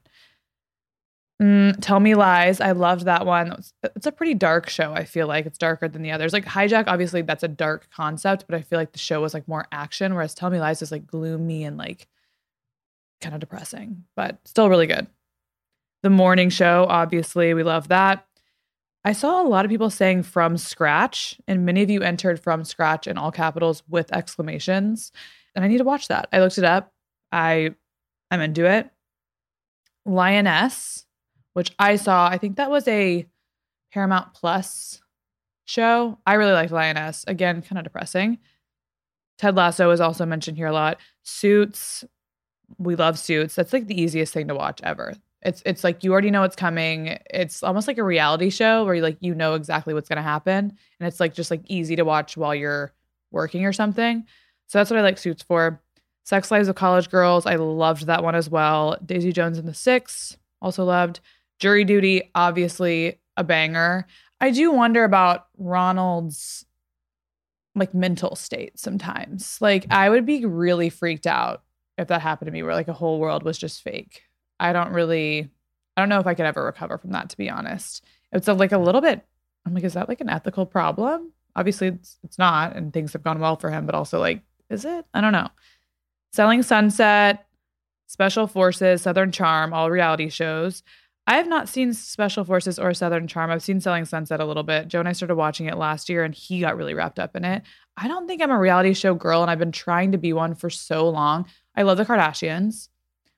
Mm, Tell Me Lies. I loved that one. It's a pretty dark show. I feel like it's darker than the others. Like Hijack, obviously, that's a dark concept, but I feel like the show was like more action, whereas Tell Me Lies is like gloomy and like kind of depressing, but still really good. The Morning Show, obviously, we love that. I saw a lot of people saying from scratch, and many of you entered from scratch in all capitals with exclamations. And I need to watch that. I looked it up. I I'm into it. Lioness which I saw. I think that was a Paramount Plus show. I really liked Lioness. Again, kind of depressing. Ted Lasso is also mentioned here a lot. Suits, we love Suits. That's like the easiest thing to watch ever. It's it's like you already know what's coming. It's almost like a reality show where you like you know exactly what's going to happen and it's like just like easy to watch while you're working or something. So that's what I like Suits for. Sex Lives of College Girls, I loved that one as well. Daisy Jones and the Six, also loved. Jury duty, obviously a banger. I do wonder about Ronald's like mental state sometimes. Like I would be really freaked out if that happened to me where like a whole world was just fake. I don't really I don't know if I could ever recover from that to be honest. It's a, uh, like a little bit I'm like is that like an ethical problem? Obviously it's, it's not and things have gone well for him, but also like is it? I don't know. Selling Sunset, Special Forces, Southern Charm, all reality shows. I have not seen Special Forces or Southern Charm. I've seen Selling Sunset a little bit. Joe and I started watching it last year and he got really wrapped up in it. I don't think I'm a reality show girl and I've been trying to be one for so long. I love the Kardashians.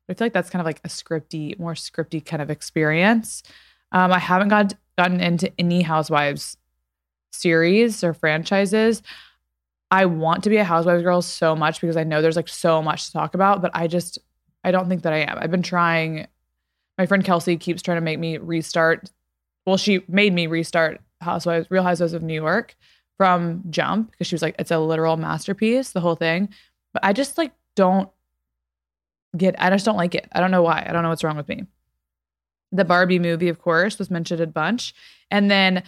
But I feel like that's kind of like a scripty, more scripty kind of experience. Um, I haven't got gotten into any Housewives series or franchises. I want to be a Housewives girl so much because I know there's like so much to talk about, but I just I don't think that I am. I've been trying my friend Kelsey keeps trying to make me restart. Well, she made me restart Housewives, Real Housewives of New York from Jump because she was like, it's a literal masterpiece, the whole thing. But I just like don't get, I just don't like it. I don't know why. I don't know what's wrong with me. The Barbie movie, of course, was mentioned a bunch. And then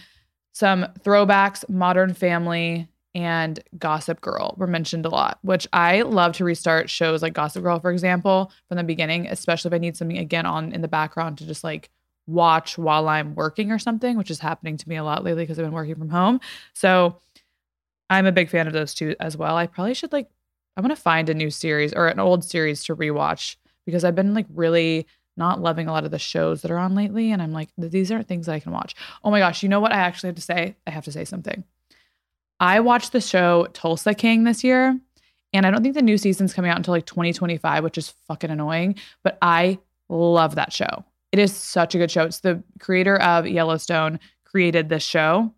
some throwbacks, Modern Family, and Gossip Girl were mentioned a lot, which I love to restart shows like Gossip Girl, for example, from the beginning, especially if I need something again on in the background to just like watch while I'm working or something, which is happening to me a lot lately because I've been working from home. So I'm a big fan of those two as well. I probably should like, I'm going to find a new series or an old series to rewatch because I've been like really not loving a lot of the shows that are on lately. And I'm like, these aren't things that I can watch. Oh my gosh, you know what I actually have to say? I have to say something. I watched the show Tulsa King this year, and I don't think the new season's coming out until like 2025, which is fucking annoying. But I love that show. It is such a good show. It's the creator of Yellowstone created this show.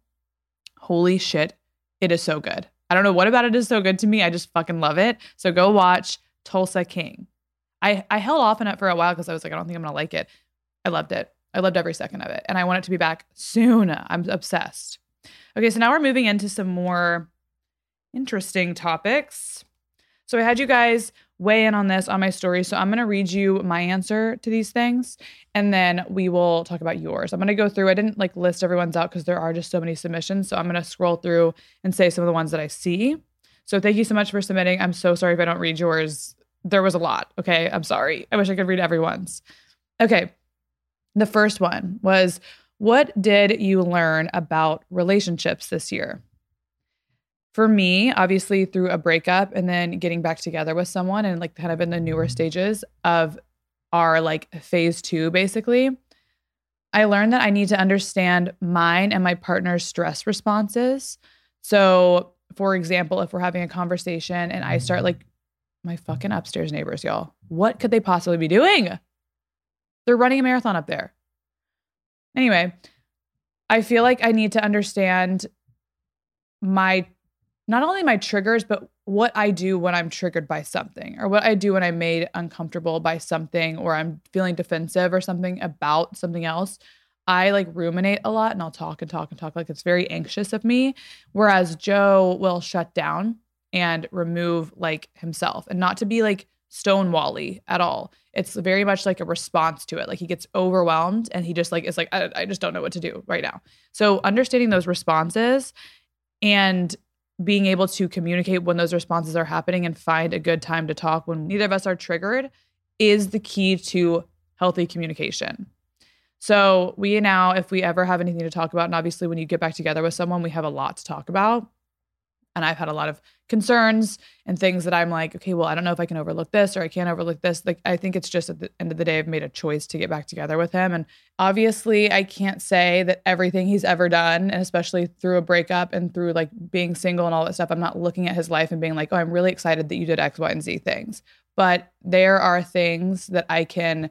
Holy shit, it is so good. I don't know what about it is so good to me. I just fucking love it. So go watch Tulsa King. I I held off on it for a while because I was like, I don't think I'm gonna like it. I loved it. I loved every second of it, and I want it to be back soon. I'm obsessed. Okay, so now we're moving into some more interesting topics. So I had you guys weigh in on this on my story. So I'm going to read you my answer to these things and then we will talk about yours. I'm going to go through, I didn't like list everyone's out because there are just so many submissions. So I'm going to scroll through and say some of the ones that I see. So thank you so much for submitting. I'm so sorry if I don't read yours. There was a lot. Okay. I'm sorry. I wish I could read everyone's. Okay. The first one was What did you learn about relationships this year? For me, obviously, through a breakup and then getting back together with someone and like kind of in the newer mm-hmm. stages of our like phase two, basically, I learned that I need to understand mine and my partner's stress responses. So, for example, if we're having a conversation and I start mm-hmm. like, my fucking upstairs neighbors, y'all, what could they possibly be doing? They're running a marathon up there. Anyway, I feel like I need to understand my not only my triggers, but what I do when I'm triggered by something, or what I do when I'm made uncomfortable by something, or I'm feeling defensive or something about something else. I like ruminate a lot and I'll talk and talk and talk. Like it's very anxious of me. Whereas Joe will shut down and remove like himself and not to be like stonewally at all. It's very much like a response to it. Like he gets overwhelmed and he just like is like, I, I just don't know what to do right now. So understanding those responses and being able to communicate when those responses are happening and find a good time to talk when neither of us are triggered is the key to healthy communication. So, we now, if we ever have anything to talk about, and obviously when you get back together with someone, we have a lot to talk about and I've had a lot of concerns and things that I'm like, okay, well, I don't know if I can overlook this or I can't overlook this. Like, I think it's just at the end of the day, I've made a choice to get back together with him. And obviously, I can't say that everything he's ever done, and especially through a breakup and through like being single and all that stuff, I'm not looking at his life and being like, oh, I'm really excited that you did X, Y, and Z things. But there are things that I can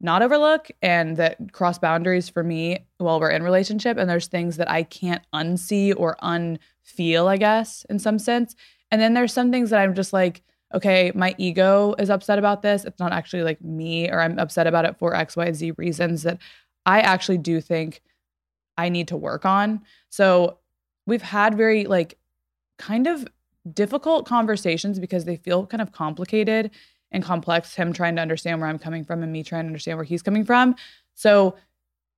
not overlook and that cross boundaries for me while we're in relationship. And there's things that I can't unsee or unfeel I guess in some sense. And then there's some things that I'm just like okay my ego is upset about this. It's not actually like me or I'm upset about it for xyz reasons that I actually do think I need to work on. So we've had very like kind of difficult conversations because they feel kind of complicated and complex, him trying to understand where I'm coming from and me trying to understand where he's coming from. So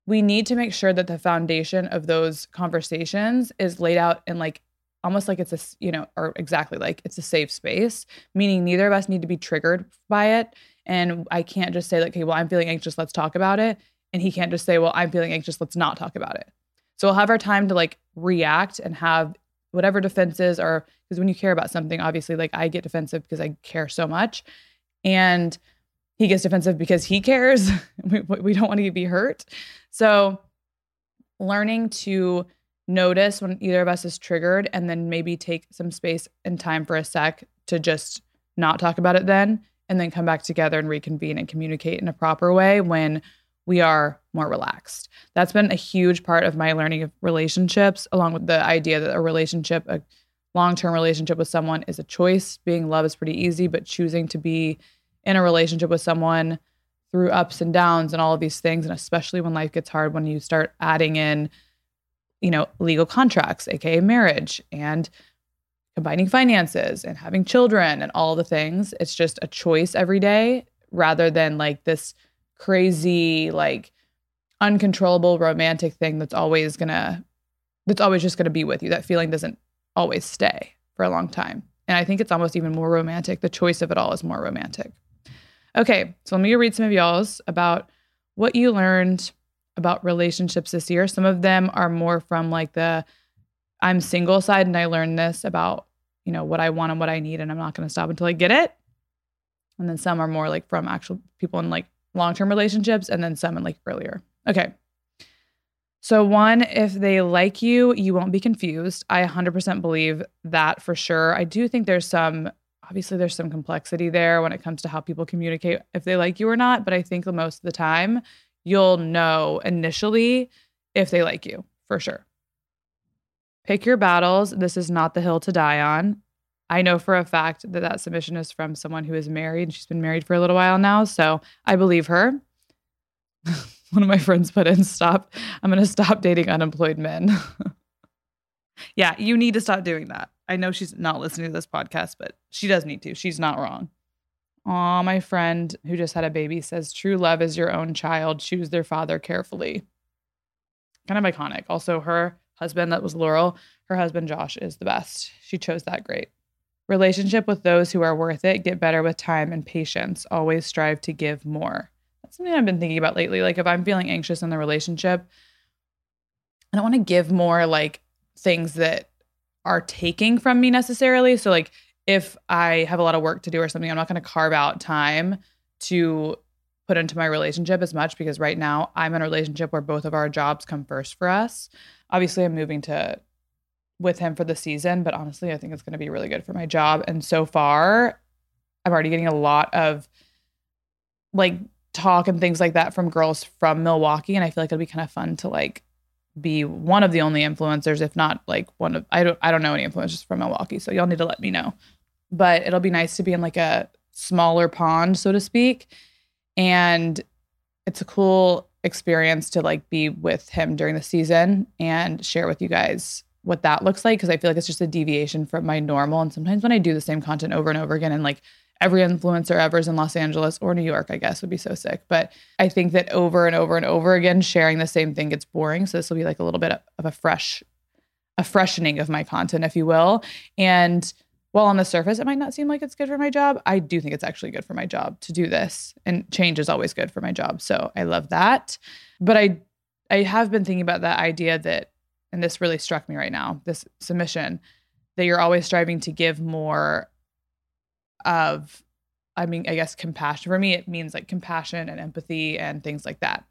we need to make sure that the foundation of those conversations is laid out in like almost like it's a you know or exactly like it's a safe space meaning neither of us need to be triggered by it. And i can't just say like okay well i'm feeling anxious let's talk about it. And he can't just say well i'm feeling anxious let's not talk about it. So we'll have our time to like react and have whatever defenses are because when you care about something obviously like i get defensive because i care so much and he gets defensive because he cares. we, we don't want to be hurt. So, learning to notice when either of us is triggered and then maybe take some space and time for a sec to just not talk about it then and then come back together and reconvene and communicate in a proper way when we are more relaxed. That's been a huge part of my learning of relationships, along with the idea that a relationship, a long term relationship with someone is a choice. Being love is pretty easy, but choosing to be in a relationship with someone through ups and downs and all of these things, and especially when life gets hard, when you start adding in, you know, legal contracts, aka marriage, and combining finances and having children and all the things, it's just a choice every day rather than like this crazy, like uncontrollable romantic thing that's always gonna that's always just gonna be with you. That feeling doesn't always stay for a long time. And I think it's almost even more romantic. The choice of it all is more romantic. Okay, so let me read some of y'all's about what you learned about relationships this year. Some of them are more from like the I'm single side, and I learned this about, you know, what I want and what I need, and I'm not going to stop until I get it. And then some are more like from actual people in like long term relationships and then some in like earlier. Okay. So, one, if they like you, you won't be confused. I 100% believe that for sure. I do think there's some, obviously, there's some complexity there when it comes to how people communicate if they like you or not. But I think most of the time, you'll know initially if they like you for sure. Pick your battles. This is not the hill to die on. I know for a fact that that submission is from someone who is married. And she's been married for a little while now. So I believe her. One of my friends put in, stop. I'm going to stop dating unemployed men. yeah, you need to stop doing that. I know she's not listening to this podcast, but she does need to. She's not wrong. Aw, my friend who just had a baby says true love is your own child. Choose their father carefully. Kind of iconic. Also, her husband, that was Laurel, her husband Josh is the best. She chose that great. Relationship with those who are worth it get better with time and patience. Always strive to give more. Something I've been thinking about lately. Like if I'm feeling anxious in the relationship, I don't want to give more like things that are taking from me necessarily. So like if I have a lot of work to do or something, I'm not going to carve out time to put into my relationship as much because right now I'm in a relationship where both of our jobs come first for us. Obviously, I'm moving to with him for the season, but honestly, I think it's going to be really good for my job. And so far, I'm already getting a lot of like talk and things like that from girls from Milwaukee, and I feel like it'd be kind of fun to like be one of the only influencers, if not like one of I don't I don't know any influencers from Milwaukee, so y'all need to let me know. But it'll be nice to be in like a smaller pond, so to speak, and it's a cool experience to like be with him during the season and share with you guys what that looks like because I feel like it's just a deviation from my normal. And sometimes when I do the same content over and over again, and like every influencer ever is in Los Angeles or New York, I guess would be so sick. But I think that over and over and over again, sharing the same thing gets boring. So this will be like a little bit of a fresh, a freshening of my content, if you will. And while on the surface it might not seem like it's good for my job, I do think it's actually good for my job to do this. And change is always good for my job. So I love that. But I I have been thinking about that idea that and this really struck me right now, this submission, that you're always striving to give more of, I mean, I guess compassion. For me, it means like compassion and empathy and things like that.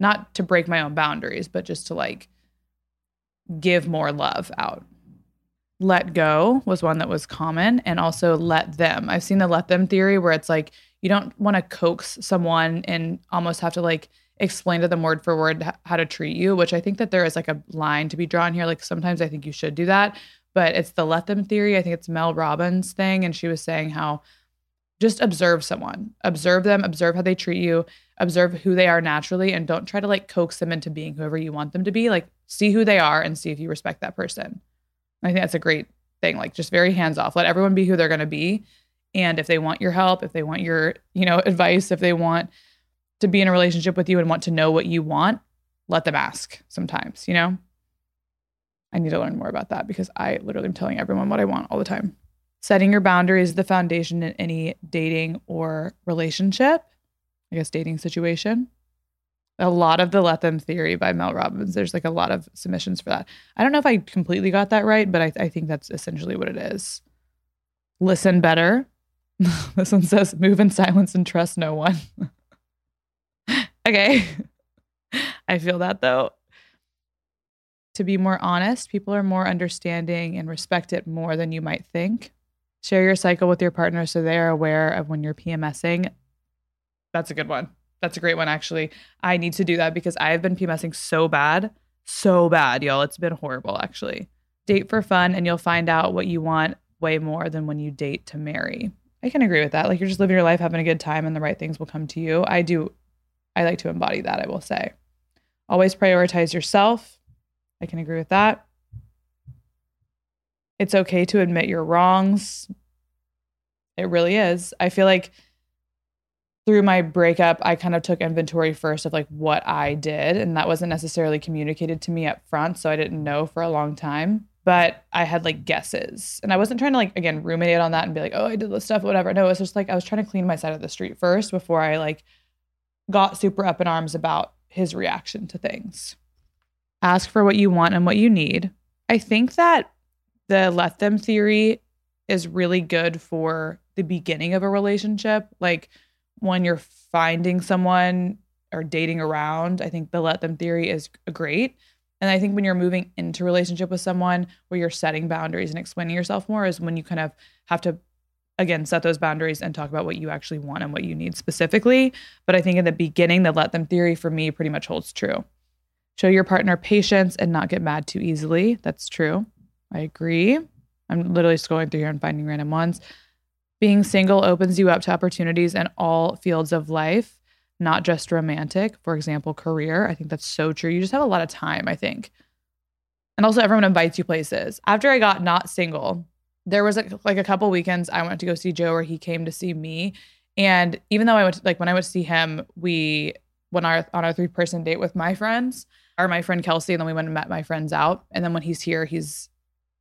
Not to break my own boundaries, but just to like give more love out. Let go was one that was common, and also let them. I've seen the let them theory where it's like you don't want to coax someone and almost have to like explain to them word for word how to treat you, which I think that there is like a line to be drawn here. Like sometimes I think you should do that, but it's the let them theory. I think it's Mel Robbins thing. And she was saying how just observe someone, observe them, observe how they treat you, observe who they are naturally, and don't try to like coax them into being whoever you want them to be. Like see who they are and see if you respect that person. I think that's a great thing. Like just very hands off. Let everyone be who they're going to be. And if they want your help, if they want your, you know, advice, if they want to be in a relationship with you and want to know what you want, let them ask sometimes, you know? I need to learn more about that because I literally am telling everyone what I want all the time. Setting your boundaries is the foundation in any dating or relationship, I guess dating situation. A lot of the let them theory by Mel Robbins, there's like a lot of submissions for that. I don't know if I completely got that right, but I, I think that's essentially what it is. Listen better. this one says move in silence and trust no one. Okay. I feel that though. To be more honest, people are more understanding and respect it more than you might think. Share your cycle with your partner so they are aware of when you're PMSing. That's a good one. That's a great one, actually. I need to do that because I have been PMSing so bad, so bad, y'all. It's been horrible, actually. Date for fun, and you'll find out what you want way more than when you date to marry. I can agree with that. Like you're just living your life, having a good time, and the right things will come to you. I do I like to embody that, I will say. Always prioritize yourself. I can agree with that. It's okay to admit your wrongs. It really is. I feel like through my breakup, I kind of took inventory first of like what I did. And that wasn't necessarily communicated to me up front. So I didn't know for a long time. But I had like guesses. And I wasn't trying to like, again, ruminate on that and be like, oh, I did this stuff, whatever. No, it was just like I was trying to clean my side of the street first before I like got super up in arms about his reaction to things. Ask for what you want and what you need. I think that the let them theory is really good for the beginning of a relationship. Like when you're finding someone or dating around, I think the let them theory is great. And I think when you're moving into relationship with someone where you're setting boundaries and explaining yourself more is when you kind of have to again set those boundaries and talk about what you actually want and what you need specifically. But I think in the beginning, the let them theory for me pretty much holds true. Show your partner patience and not get mad too easily. That's true. I agree. I'm literally scrolling through here and finding random ones. Being single opens you up to opportunities in all fields of life, not just romantic. For example, career. I think that's so true. You just have a lot of time, I think. And also, everyone invites you places. After I got not single, there was a, like a couple weekends I went to go see Joe where he came to see me. And even though I went to, like when I went to see him, we went our, on our three person date with my friends or my friend Kelsey, and then we went and met my friends out. And then when he's here, he's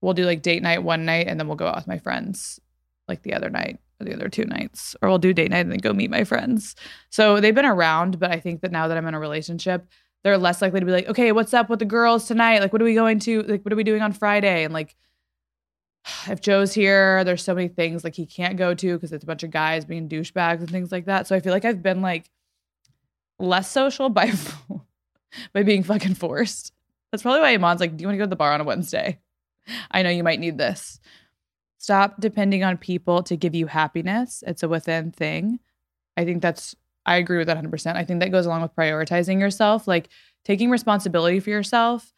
we'll do like date night one night, and then we'll go out with my friends like the other night or the other two nights, or we'll do date night and then go meet my friends. So they've been around, but I think that now that I'm in a relationship, they're less likely to be like, okay, what's up with the girls tonight? Like, what are we going to? Like, what are we doing on Friday? And like, if Joe's here, there's so many things like he can't go to because it's a bunch of guys being douchebags and things like that. So I feel like I've been like less social by by being fucking forced. That's probably why Iman's like, "Do you want to go to the bar on a Wednesday? I know you might need this." Stop depending on people to give you happiness. It's a within thing. I think that's I agree with that 100%. I think that goes along with prioritizing yourself, like taking responsibility for yourself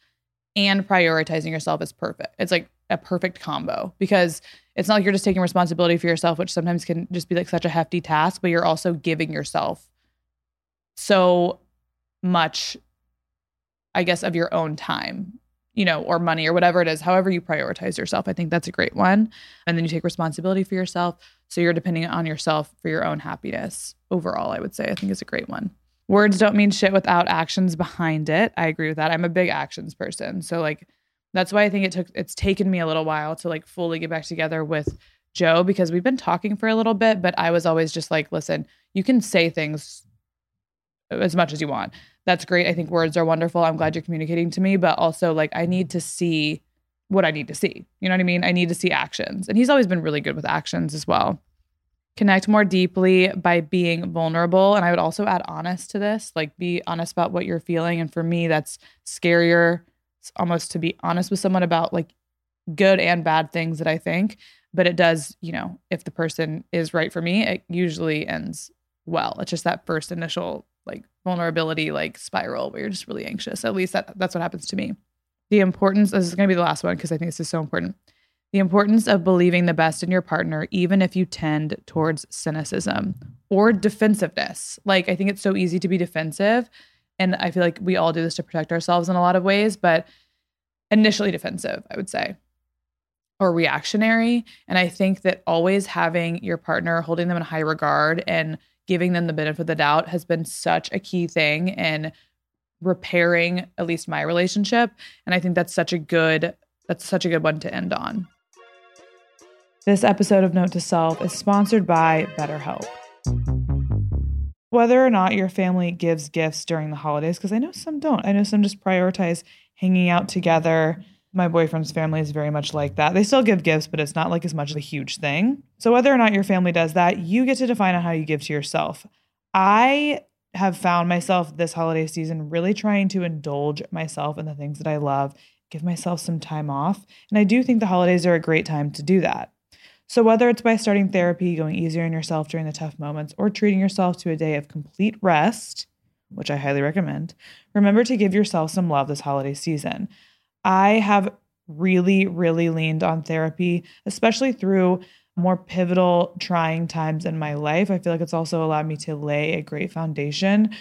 and prioritizing yourself is perfect. It's like a perfect combo because it's not like you're just taking responsibility for yourself, which sometimes can just be like such a hefty task, but you're also giving yourself so much, I guess, of your own time, you know, or money or whatever it is, however you prioritize yourself. I think that's a great one. And then you take responsibility for yourself. So you're depending on yourself for your own happiness overall, I would say. I think is a great one. Words don't mean shit without actions behind it. I agree with that. I'm a big actions person. So like that's why I think it took it's taken me a little while to like fully get back together with Joe because we've been talking for a little bit, but I was always just like, listen, you can say things as much as you want. That's great. I think words are wonderful. I'm glad you're communicating to me, but also like I need to see what I need to see. You know what I mean? I need to see actions. And he's always been really good with actions as well. Connect more deeply by being vulnerable. And I would also add honest to this, like be honest about what you're feeling. And for me, that's scarier almost to be honest with someone about like good and bad things that I think. But it does, you know, if the person is right for me, it usually ends well. It's just that first initial like vulnerability, like spiral where you're just really anxious. At least that, that's what happens to me. The importance, this is going to be the last one because I think this is so important. The importance of believing the best in your partner, even if you tend towards cynicism or defensiveness. Like, I think it's so easy to be defensive and I feel like we all do this to protect ourselves in a lot of ways, but initially defensive, I would say, or reactionary. And I think that always having your partner, holding them in high regard and giving them the benefit of the doubt has been such a key thing in repairing at least my relationship. And I think that's such a good that's such a good one to end on. This episode of Note to Self is sponsored by BetterHelp whether or not your family gives gifts during the holidays, because I know some don't. I know some just prioritize hanging out together. My boyfriend's family is very much like that. They still give gifts, but it's not like as much of a huge thing. So, whether or not your family does that, you get to define how you give to yourself. I have found myself this holiday season really trying to indulge myself in the things that I love, give myself some time off. And I do think the holidays are a great time to do that. So, whether it's by starting therapy, going easier on yourself during the tough moments, or treating yourself to a day of complete rest, which I highly recommend, remember to give yourself some love this holiday season. I have really, really leaned on therapy, especially through more pivotal, trying times in my life. I feel like it's also allowed me to lay a great foundation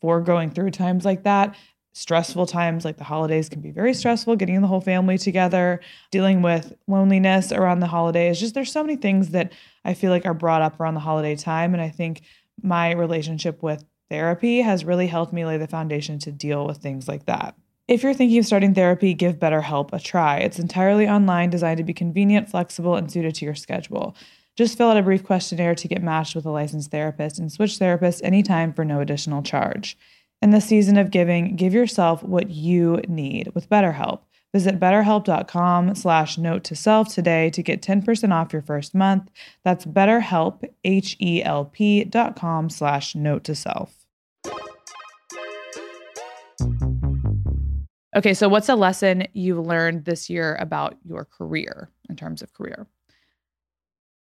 for going through times like that. Stressful times like the holidays can be very stressful getting the whole family together dealing with loneliness around the holidays. Just there's so many things that i feel like are brought up around the holiday time and i think my relationship with therapy has really helped me lay the foundation to deal with things like that if you're thinking of starting therapy give betterhelp a try it's entirely online designed to be convenient flexible and suited to your schedule just fill out a brief questionnaire to get matched with a licensed therapist and switch therapists anytime for no additional charge in the season of giving, give yourself what you need with BetterHelp. Visit betterhelp.com slash note to self today to get 10% off your first month. That's betterhelp, H-E-L-P dot com slash note to self. Okay, so what's a lesson you learned this year about your career in terms of career?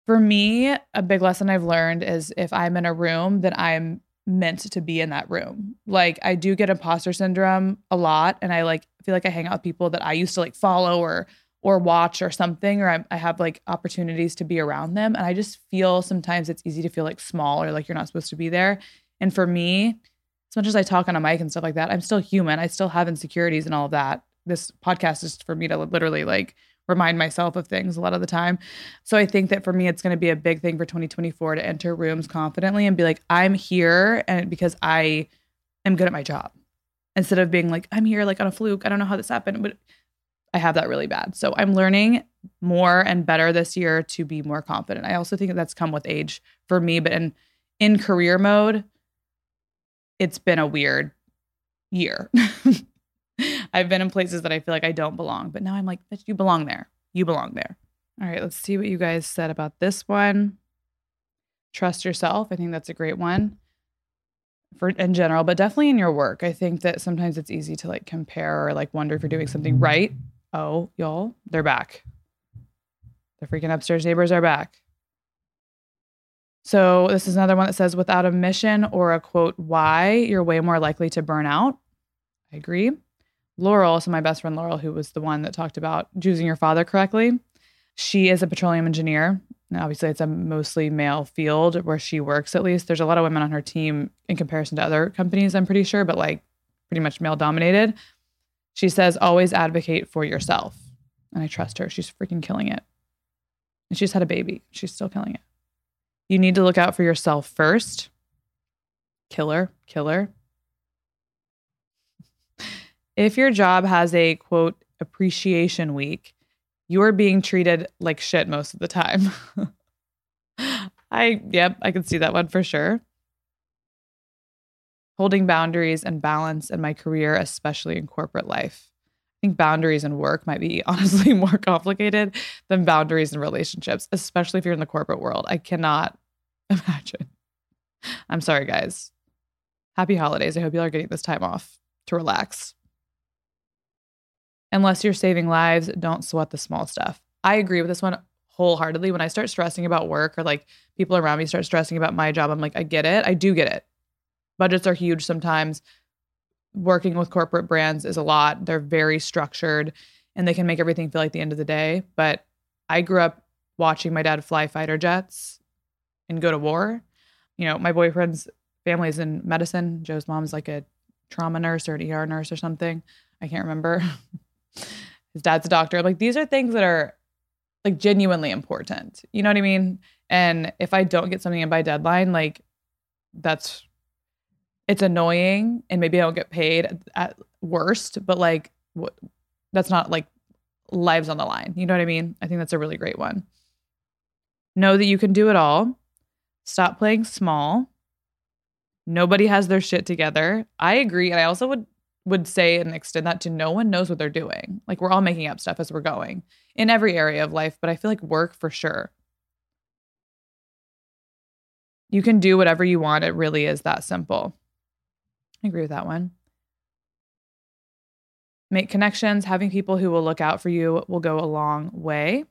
For me, a big lesson I've learned is if I'm in a room, that I'm meant to be in that room. Like I do get imposter syndrome a lot and I like feel like I hang out with people that I used to like follow or or watch or something or I, I have like opportunities to be around them and I just feel sometimes it's easy to feel like small or like you're not supposed to be there. And for me, as much as I talk on a mic and stuff like that, I'm still human. I still have insecurities and all of that. This podcast is for me to literally like remind myself of things a lot of the time. So I think that for me, it's going to be a big thing for 2024 to enter rooms confidently and be like, I'm here and because I am good at my job instead of being like, I'm here like on a fluke. I don't know how this happened, but I have that really bad. So I'm learning more and better this year to be more confident. I also think that that's come with age for me, but in in career mode, it's been a weird year. I've been in places that I feel like I don't belong, but now I'm like, you belong there. You belong there. All right, let's see what you guys said about this one. Trust yourself. I think that's a great one for in general, but definitely in your work. I think that sometimes it's easy to like compare or like wonder if you're doing something right. Oh, y'all, they're back. The freaking upstairs neighbors are back. So, this is another one that says without a mission or a quote, why, you're way more likely to burn out. I agree. Laurel, so my best friend Laurel, who was the one that talked about choosing your father correctly, she is a petroleum engineer. And obviously, it's a mostly male field where she works, at least. There's a lot of women on her team in comparison to other companies, I'm pretty sure, but like pretty much male dominated. She says, always advocate for yourself. And I trust her. She's freaking killing it. And she's had a baby. She's still killing it. You need to look out for yourself first. Killer, killer if your job has a quote appreciation week, you are being treated like shit most of the time. I, yep, I can see that one for sure. Holding boundaries and balance in my career, especially in corporate life. I think boundaries in work might be honestly more complicated than boundaries in relationships, especially if you're in the corporate world. I cannot imagine. I'm sorry, guys. Happy holidays. I hope you are getting this time off to relax unless you're saving lives, don't sweat the small stuff. I agree with this one wholeheartedly. When I start stressing about work or like people around me start stressing about my job, I'm like, I get it. I do get it. Budgets are huge sometimes. Working with corporate brands is a lot. They're very structured and they can make everything feel like the end of the day. But I grew up watching my dad fly fighter jets and go to war. You know, my boyfriend's family is in medicine. Joe's mom's like a trauma nurse or an ER nurse or something. I can't remember. his dad's a doctor. Like these are things that are like genuinely important. You know what I mean? And if I don't get something in by deadline, like that's it's annoying and maybe I don't get paid at worst, but like what that's not like lives on the line. You know what I mean? I think that's a really great one. Know that you can do it all. Stop playing small. Nobody has their shit together. I agree. And I also would would say and extend that to no one knows what they're doing. Like we're all making up stuff as we're going in every area of life, but I feel like work for sure. You can do whatever you want. It really is that simple. I agree with that one. Make connections, having people who will look out for you will go a long way.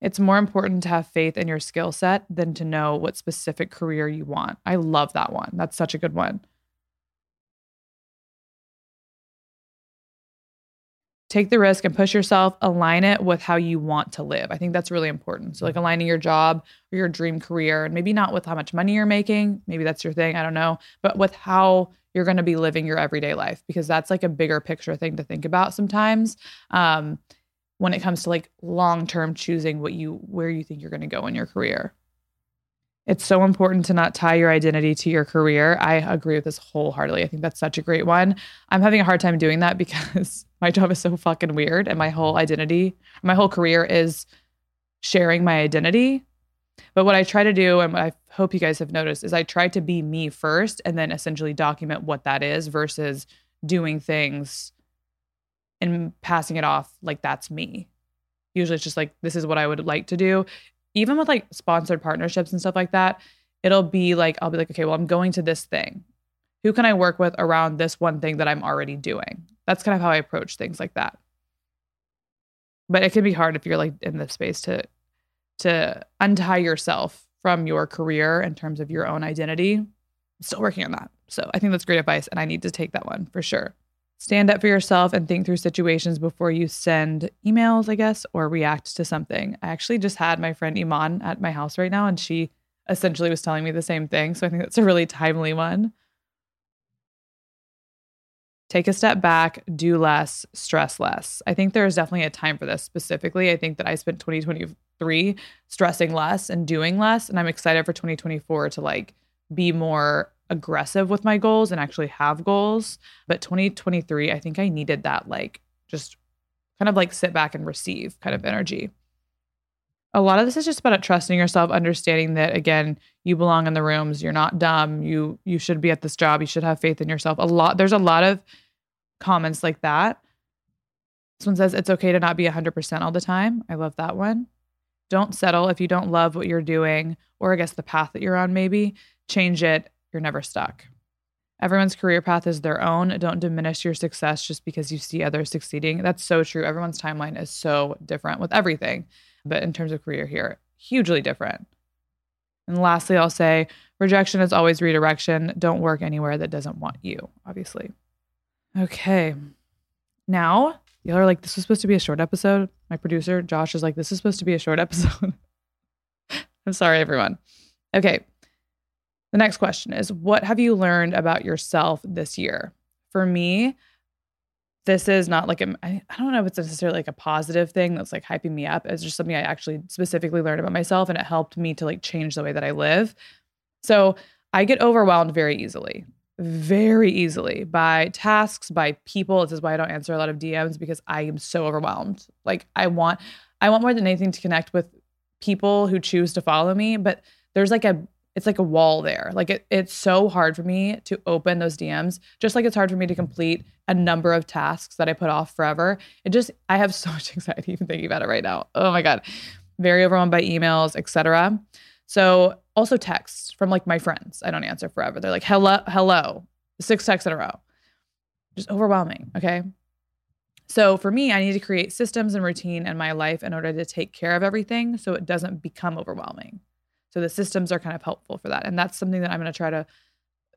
It's more important to have faith in your skill set than to know what specific career you want. I love that one. That's such a good one. Take the risk and push yourself, align it with how you want to live. I think that's really important. So, like aligning your job or your dream career, and maybe not with how much money you're making, maybe that's your thing, I don't know, but with how you're going to be living your everyday life, because that's like a bigger picture thing to think about sometimes. Um, when it comes to like long term choosing what you where you think you're going to go in your career. It's so important to not tie your identity to your career. I agree with this wholeheartedly. I think that's such a great one. I'm having a hard time doing that because my job is so fucking weird and my whole identity, my whole career is sharing my identity. But what I try to do, and what I hope you guys have noticed, is I try to be me first and then essentially document what that is versus doing things and passing it off like that's me. Usually it's just like, this is what I would like to do. Even with like sponsored partnerships and stuff like that, it'll be like, I'll be like, okay, well, I'm going to this thing. Who can I work with around this one thing that I'm already doing? That's kind of how I approach things like that. But it can be hard if you're like in this space to to untie yourself from your career in terms of your own identity. I'm still working on that. So I think that's great advice and I need to take that one for sure. Stand up for yourself and think through situations before you send emails, I guess, or react to something. I actually just had my friend Iman at my house right now and she essentially was telling me the same thing. So I think that's a really timely one. Take a step back, do less, stress less. I think there is definitely a time for this specifically. I think that I spent 2023 stressing less and doing less. And I'm excited for 2024 to like be more aggressive with my goals and actually have goals. But 2023, I think I needed that like just kind of like sit back and receive kind of energy a lot of this is just about trusting yourself understanding that again you belong in the rooms you're not dumb you you should be at this job you should have faith in yourself. A lot there's a lot of comments like that. This one says it's okay to not be 100% all the time. I love that one. Don't settle if you don't love what you're doing or i guess the path that you're on maybe. Change it. You're never stuck. Everyone's career path is their own. Don't diminish your success just because you see others succeeding. That's so true. Everyone's timeline is so different with everything but in terms of career here, hugely different. And lastly, I'll say rejection is always redirection. Don't work anywhere that doesn't want you, obviously. Okay. Now, y'all are like, this was supposed to be a short episode. My producer, Josh, is like, this is supposed to be a short episode. I'm sorry, everyone. Okay. The next question is What have you learned about yourself this year? For me, this is not like a, I don't know if it's necessarily like a positive thing that's like hyping me up. It's just something I actually specifically learned about myself and it helped me to like change the way that I live. So I get overwhelmed very easily, very easily by tasks, by people. This is why I don't answer a lot of DMs because I am so overwhelmed. Like I want, I want more than anything to connect with people who choose to follow me, but there's like a it's like a wall there. Like it, it's so hard for me to open those DMs, just like it's hard for me to complete a number of tasks that I put off forever. It just I have so much anxiety even thinking about it right now. Oh my god, very overwhelmed by emails, etc. So also texts from like my friends. I don't answer forever. They're like hello, hello, six texts in a row. Just overwhelming. Okay. So for me, I need to create systems and routine in my life in order to take care of everything so it doesn't become overwhelming. So the systems are kind of helpful for that. And that's something that I'm going to try to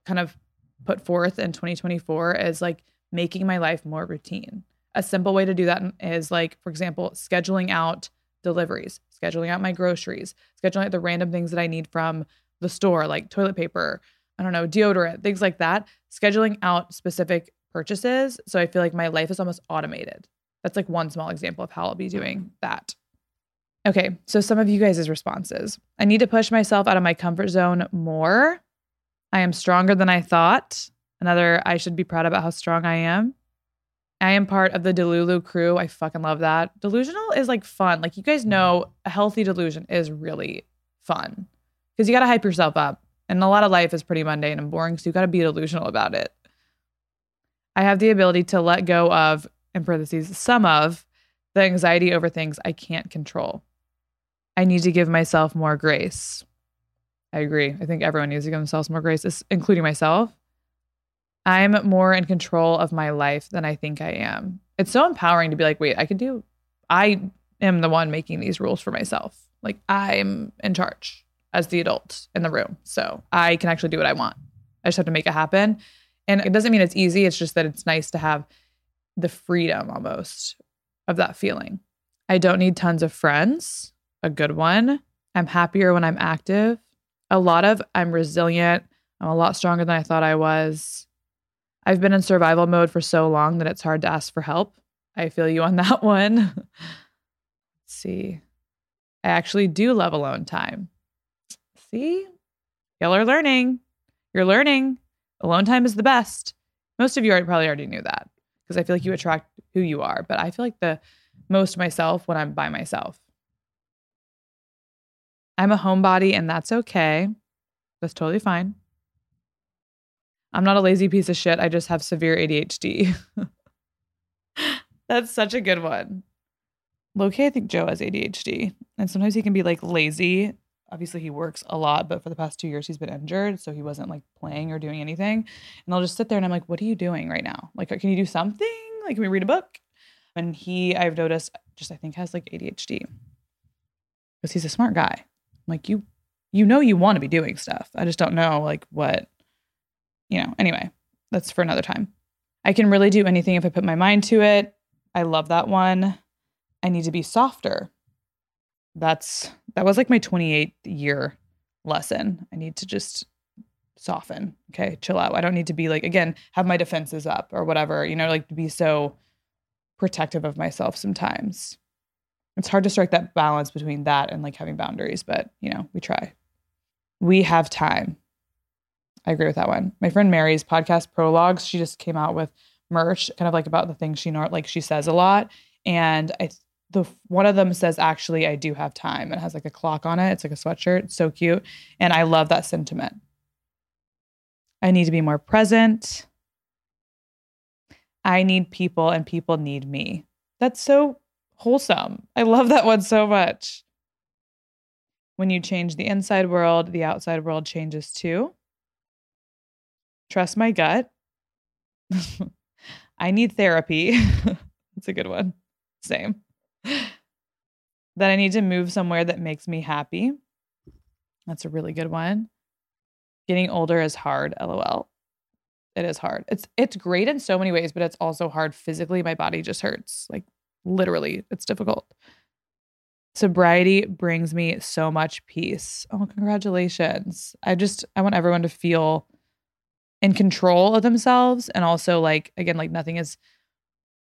kind of put forth in 2024 is like making my life more routine. A simple way to do that is like, for example, scheduling out deliveries, scheduling out my groceries, scheduling out the random things that I need from the store, like toilet paper, I don't know, deodorant, things like that. Scheduling out specific purchases. So I feel like my life is almost automated. That's like one small example of how I'll be doing that. Okay, so some of you guys' responses. I need to push myself out of my comfort zone more. I am stronger than I thought. Another, I should be proud about how strong I am. I am part of the Delulu crew. I fucking love that. Delusional is like fun. Like you guys know, a healthy delusion is really fun because you got to hype yourself up. And a lot of life is pretty mundane and boring. So you got to be delusional about it. I have the ability to let go of, in parentheses, some of the anxiety over things I can't control. I need to give myself more grace. I agree. I think everyone needs to give themselves more grace, including myself. I'm more in control of my life than I think I am. It's so empowering to be like, wait, I can do, I am the one making these rules for myself. Like, I'm in charge as the adult in the room. So I can actually do what I want. I just have to make it happen. And it doesn't mean it's easy. It's just that it's nice to have the freedom almost of that feeling. I don't need tons of friends a good one. I'm happier when I'm active. A lot of I'm resilient. I'm a lot stronger than I thought I was. I've been in survival mode for so long that it's hard to ask for help. I feel you on that one. Let's see. I actually do love alone time. See? Y'all are learning. You're learning. Alone time is the best. Most of you probably already knew that because I feel like you attract who you are, but I feel like the most myself when I'm by myself. I'm a homebody and that's okay. That's totally fine. I'm not a lazy piece of shit. I just have severe ADHD. That's such a good one. Loki, I think Joe has ADHD. And sometimes he can be like lazy. Obviously, he works a lot, but for the past two years, he's been injured. So he wasn't like playing or doing anything. And I'll just sit there and I'm like, what are you doing right now? Like, can you do something? Like, can we read a book? And he, I've noticed, just I think has like ADHD because he's a smart guy. Like, you, you know, you want to be doing stuff. I just don't know like what, you know, anyway, that's for another time. I can really do anything if I put my mind to it. I love that one. I need to be softer. That's that was like my 28th year lesson. I need to just soften. Okay, chill out. I don't need to be like again, have my defenses up or whatever, you know, like to be so protective of myself sometimes. It's hard to strike that balance between that and like having boundaries, but you know, we try. We have time. I agree with that one. My friend Mary's podcast prologues, she just came out with merch, kind of like about the things she like she says a lot. And I the one of them says actually I do have time. It has like a clock on it. It's like a sweatshirt. It's so cute. And I love that sentiment. I need to be more present. I need people and people need me. That's so wholesome. I love that one so much. When you change the inside world, the outside world changes too. Trust my gut. I need therapy. That's a good one. Same. That I need to move somewhere that makes me happy. That's a really good one. Getting older is hard, lol. It is hard. It's it's great in so many ways, but it's also hard physically. My body just hurts. Like literally, it's difficult. Sobriety brings me so much peace. Oh, congratulations. I just I want everyone to feel in control of themselves and also like again like nothing is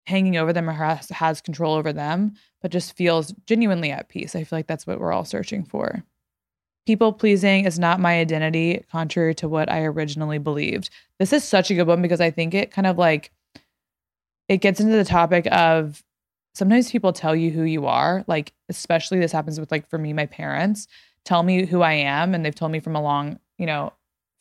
hanging over them or has, has control over them but just feels genuinely at peace i feel like that's what we're all searching for people pleasing is not my identity contrary to what i originally believed this is such a good one because i think it kind of like it gets into the topic of sometimes people tell you who you are like especially this happens with like for me my parents tell me who i am and they've told me from a long you know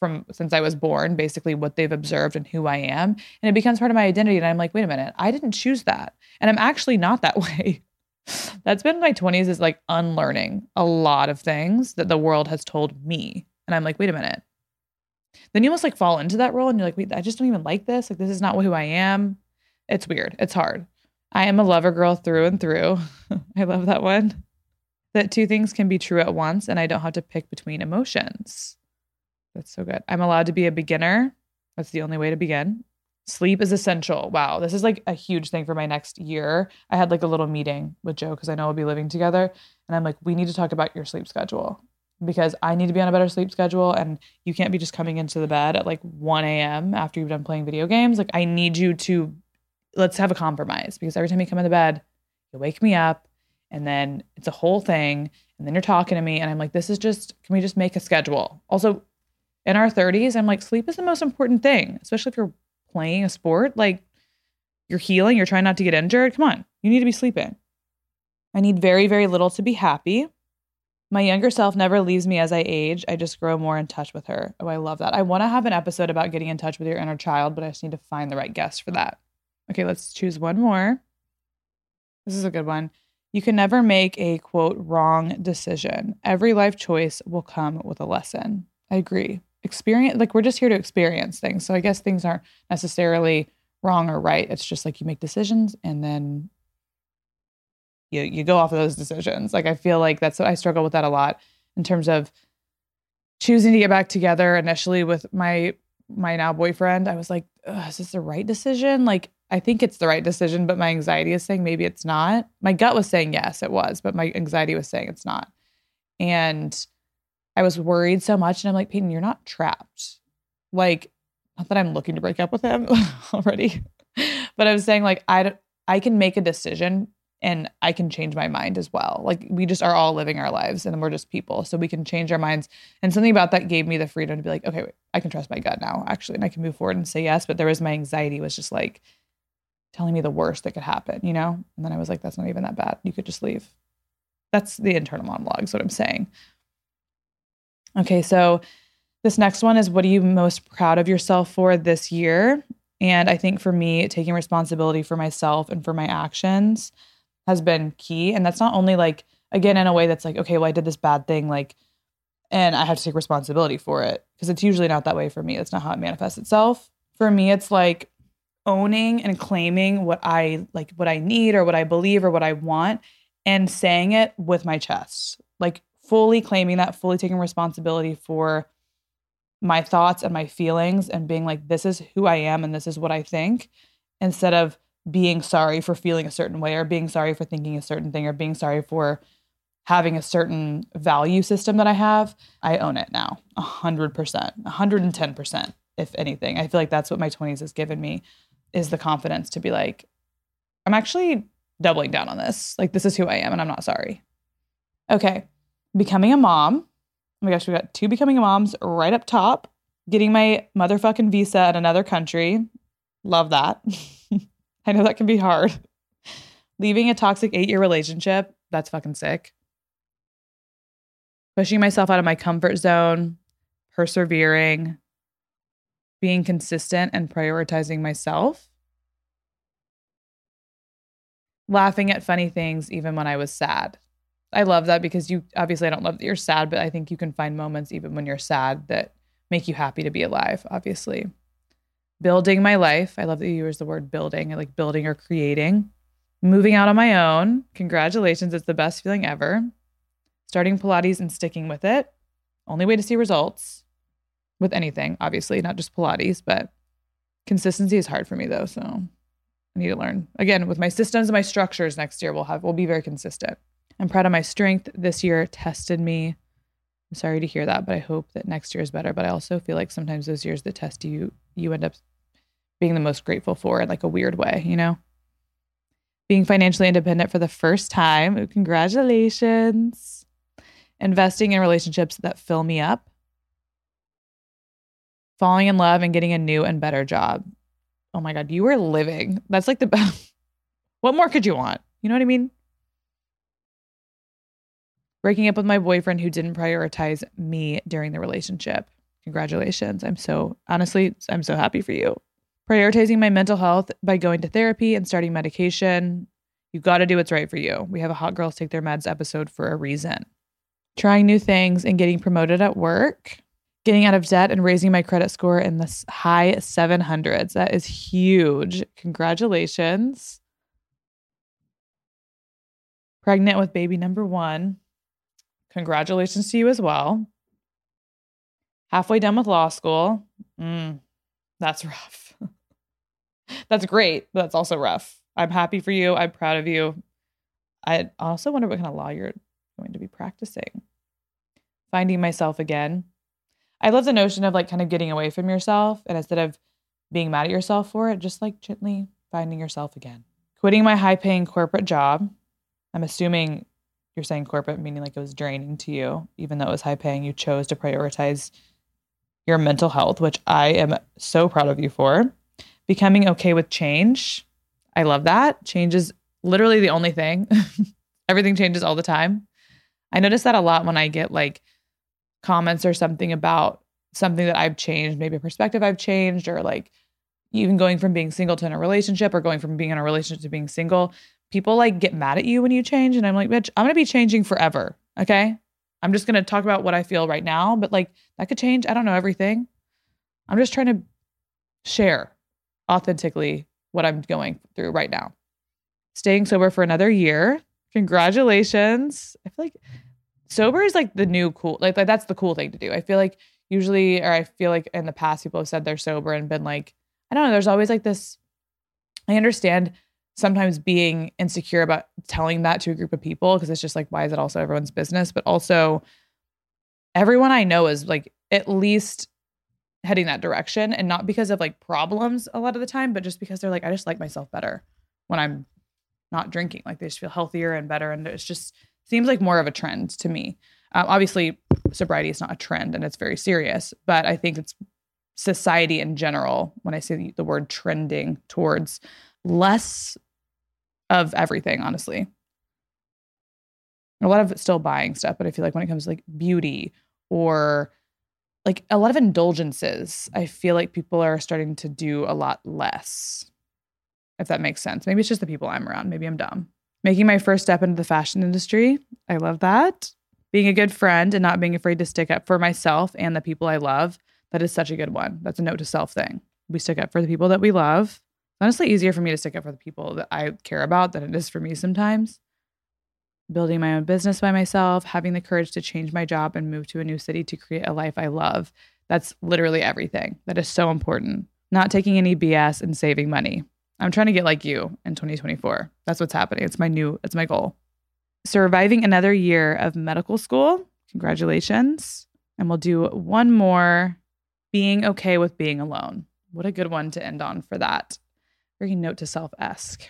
from since I was born, basically what they've observed and who I am. And it becomes part of my identity. And I'm like, wait a minute, I didn't choose that. And I'm actually not that way. That's been my 20s is like unlearning a lot of things that the world has told me. And I'm like, wait a minute. Then you almost like fall into that role and you're like, wait, I just don't even like this. Like, this is not who I am. It's weird. It's hard. I am a lover girl through and through. I love that one. That two things can be true at once and I don't have to pick between emotions. That's so good. I'm allowed to be a beginner. That's the only way to begin. Sleep is essential. Wow. This is like a huge thing for my next year. I had like a little meeting with Joe because I know we'll be living together. And I'm like, we need to talk about your sleep schedule because I need to be on a better sleep schedule. And you can't be just coming into the bed at like 1 a.m. after you've done playing video games. Like, I need you to, let's have a compromise because every time you come in the bed, you wake me up and then it's a whole thing. And then you're talking to me. And I'm like, this is just, can we just make a schedule? Also, in our 30s, I'm like, sleep is the most important thing, especially if you're playing a sport. Like, you're healing, you're trying not to get injured. Come on, you need to be sleeping. I need very, very little to be happy. My younger self never leaves me as I age. I just grow more in touch with her. Oh, I love that. I want to have an episode about getting in touch with your inner child, but I just need to find the right guest for that. Okay, let's choose one more. This is a good one. You can never make a quote wrong decision. Every life choice will come with a lesson. I agree experience like we're just here to experience things. So I guess things aren't necessarily wrong or right. It's just like you make decisions and then you you go off of those decisions. Like I feel like that's I struggle with that a lot in terms of choosing to get back together initially with my my now boyfriend. I was like, is this the right decision? Like I think it's the right decision, but my anxiety is saying maybe it's not. My gut was saying yes, it was, but my anxiety was saying it's not. And I was worried so much. And I'm like, Payton, you're not trapped. Like, not that I'm looking to break up with him already, but I was saying, like, I, I can make a decision and I can change my mind as well. Like, we just are all living our lives and we're just people. So we can change our minds. And something about that gave me the freedom to be like, okay, wait, I can trust my gut now, actually. And I can move forward and say yes. But there was my anxiety was just like telling me the worst that could happen, you know? And then I was like, that's not even that bad. You could just leave. That's the internal monologue, is what I'm saying. Okay, so This next one is what are you most proud of yourself for this year? And I think for me, taking responsibility for myself and for my actions has been key. And that's not only like, again, in a way that's like, okay, well, I did this bad thing, like, and I have to take responsibility for it. Because it's usually not that way for me. That's not how it manifests itself. For me, it's like owning and claiming what I like, what I need or what I believe or what I want and saying it with my chest. Like fully claiming that, fully taking responsibility for my thoughts and my feelings and being like, this is who I am and this is what I think, instead of being sorry for feeling a certain way or being sorry for thinking a certain thing or being sorry for having a certain value system that I have. I own it now, 100%, 110%, if anything. I feel like that's what my 20s has given me is the confidence to be like, I'm actually doubling down on this. Like, this is who I am and I'm not sorry. Okay. Becoming a mom Oh my gosh, we got two becoming moms right up top. Getting my motherfucking visa in another country. Love that. I know that can be hard. Leaving a toxic eight year relationship. That's fucking sick. Pushing myself out of my comfort zone, persevering, being consistent and prioritizing myself. Laughing at funny things even when I was sad. I love that because you obviously I don't love that you're sad, but I think you can find moments even when you're sad that make you happy to be alive, obviously. Building my life. I love that you use the word building. I like building or creating. Moving out on my own. Congratulations. It's the best feeling ever. Starting Pilates and sticking with it. Only way to see results with anything, obviously, not just Pilates, but consistency is hard for me though. So I need to learn. Again, with my systems and my structures next year, we'll have we'll be very consistent. I'm proud of my strength. This year tested me. Sorry to hear that, but I hope that next year is better. But I also feel like sometimes those years that test you, you end up being the most grateful for in like a weird way, you know? Being financially independent for the first time. Congratulations. Investing in relationships that fill me up. Falling in love and getting a new and better job. Oh my God, you are living. That's like the best. what more could you want? You know what I mean? Breaking up with my boyfriend who didn't prioritize me during the relationship. Congratulations. I'm so, honestly, I'm so happy for you. Prioritizing my mental health by going to therapy and starting medication. You got to do what's right for you. We have a Hot Girls Take Their Meds episode for a reason. Trying new things and getting promoted at work. Getting out of debt and raising my credit score in the high 700s. That is huge. Congratulations. Pregnant with baby number one. Congratulations to you as well. Halfway done with law school. Mm, that's rough. that's great, but that's also rough. I'm happy for you. I'm proud of you. I also wonder what kind of law you're going to be practicing. Finding myself again. I love the notion of like kind of getting away from yourself and instead of being mad at yourself for it, just like gently finding yourself again. Quitting my high paying corporate job. I'm assuming you're saying corporate meaning like it was draining to you, even though it was high paying, you chose to prioritize your mental health, which I am so proud of you for. Becoming okay with change. I love that. Change is literally the only thing. Everything changes all the time. I notice that a lot when I get like comments or something about something that I've changed, maybe a perspective I've changed, or like even going from being single to in a relationship or going from being in a relationship to being single people like get mad at you when you change. And I'm like, bitch, I'm going to be changing forever. Okay. I'm just going to talk about what I feel right now, but like that could change. I don't know everything. I'm just trying to share authentically what I'm going through right now. Staying sober for another year. Congratulations. I feel like sober is like the new cool, like, like that's the cool thing to do. I feel like usually, or I feel like in the past, people have said they're sober and been like, I don't know, there's always like this. I understand sometimes being insecure about telling that to a group of people because it's just like why is it also everyone's business? But also everyone i know is like at least heading that direction and not because of like problems a lot of the time but just because they're like i just like myself better when i'm not drinking. Like they just feel healthier and better and it's just seems like more of a trend to me. Um, obviously sobriety is not a trend and it's very serious but i think it's society in general when i say the word trending towards less of everything, honestly. A lot of still buying stuff, but I feel like when it comes to like beauty or like a lot of indulgences. I feel like people are starting to do a lot less. If that makes sense. Maybe it's just the people I'm around. Maybe I'm dumb. Making my first step into the fashion industry. I love that. Being a good friend and not being afraid to stick up for myself and the people I love. That is such a good one. That's a note to self thing. We stick up for the people that we love. Honestly easier for me to stick up for the people that I care about than it is for me sometimes building my own business by myself, having the courage to change my job and move to a new city to create a life I love. That's literally everything. That is so important. Not taking any BS and saving money. I'm trying to get like you in 2024. That's what's happening. It's my new, it's my goal. Surviving another year of medical school. Congratulations. And we'll do one more being okay with being alone. What a good one to end on for that. Very note to self esque.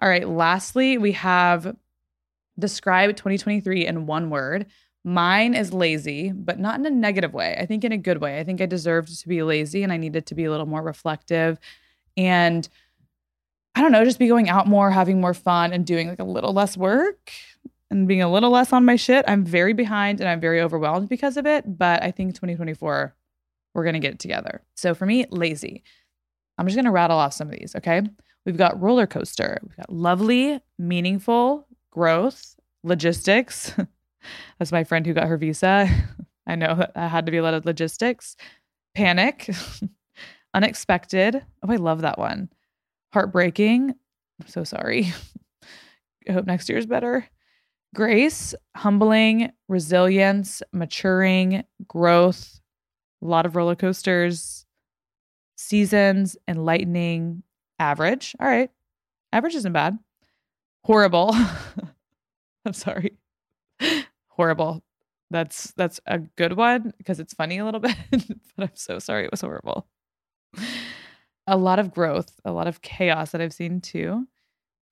All right. Lastly, we have describe 2023 in one word. Mine is lazy, but not in a negative way. I think in a good way. I think I deserved to be lazy and I needed to be a little more reflective and I don't know, just be going out more, having more fun and doing like a little less work and being a little less on my shit. I'm very behind and I'm very overwhelmed because of it, but I think 2024 we're going to get it together. So for me, lazy. I'm just going to rattle off some of these, okay? We've got roller coaster. We've got lovely, meaningful, growth, logistics. That's my friend who got her visa. I know that had to be a lot of logistics, panic, unexpected. Oh, I love that one. Heartbreaking. I'm so sorry. I hope next year's better. Grace, humbling, resilience, maturing, growth, a lot of roller coasters, seasons, enlightening, average. All right. Average isn't bad horrible. I'm sorry. horrible. That's that's a good one because it's funny a little bit, but I'm so sorry it was horrible. A lot of growth, a lot of chaos that I've seen too.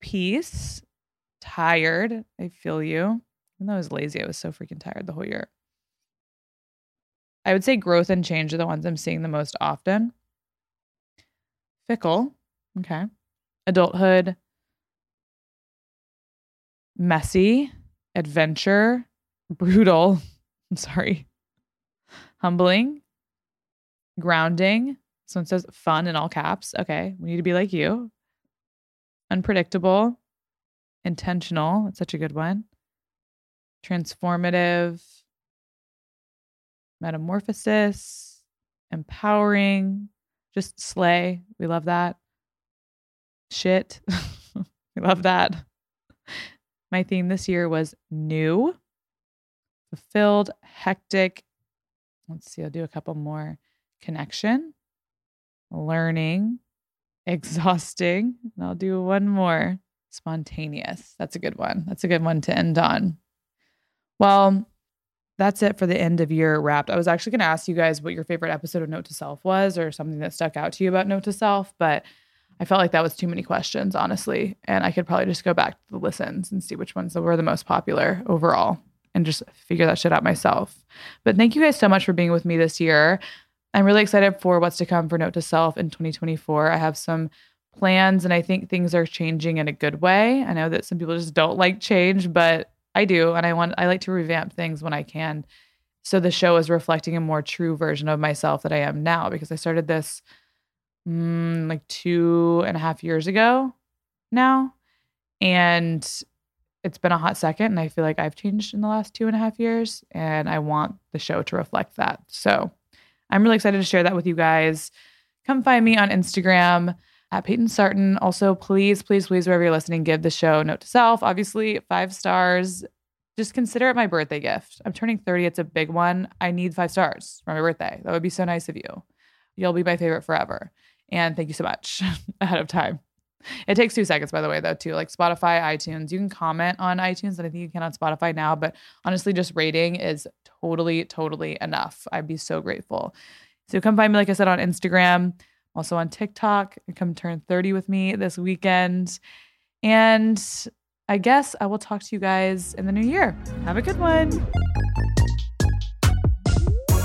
Peace, tired. I feel you. Even though I was lazy, I was so freaking tired the whole year. I would say growth and change are the ones I'm seeing the most often. Fickle. Okay. Adulthood, messy, adventure, brutal. I'm sorry. Humbling, grounding. Someone says fun in all caps. Okay, we need to be like you. Unpredictable, intentional. That's such a good one. Transformative, metamorphosis, empowering, just slay. We love that. Shit. we love that. My theme this year was new, fulfilled, hectic. Let's see, I'll do a couple more connection, learning, exhausting. And I'll do one more spontaneous. That's a good one. That's a good one to end on. Well, that's it for the end of year wrapped. I was actually going to ask you guys what your favorite episode of Note to Self was or something that stuck out to you about Note to Self, but I felt like that was too many questions, honestly. And I could probably just go back to the listens and see which ones were the most popular overall and just figure that shit out myself. But thank you guys so much for being with me this year. I'm really excited for what's to come for Note to Self in 2024. I have some plans and I think things are changing in a good way. I know that some people just don't like change, but I do and I want I like to revamp things when I can. So the show is reflecting a more true version of myself that I am now because I started this mm, like two and a half years ago now. And it's been a hot second. And I feel like I've changed in the last two and a half years. And I want the show to reflect that. So I'm really excited to share that with you guys. Come find me on Instagram at Payton Sartain. Also, please, please, please, wherever you're listening, give the show note to self. Obviously, five stars. Just consider it my birthday gift. I'm turning 30. It's a big one. I need five stars for my birthday. That would be so nice of you. You'll be my favorite forever. And thank you so much ahead of time. It takes two seconds, by the way, though, too. Like Spotify, iTunes, you can comment on iTunes, and I think you can on Spotify now. But honestly, just rating is totally, totally enough. I'd be so grateful. So come find me, like I said, on Instagram, also on TikTok, come turn 30 with me this weekend. And I guess I will talk to you guys in the new year. Have a good one.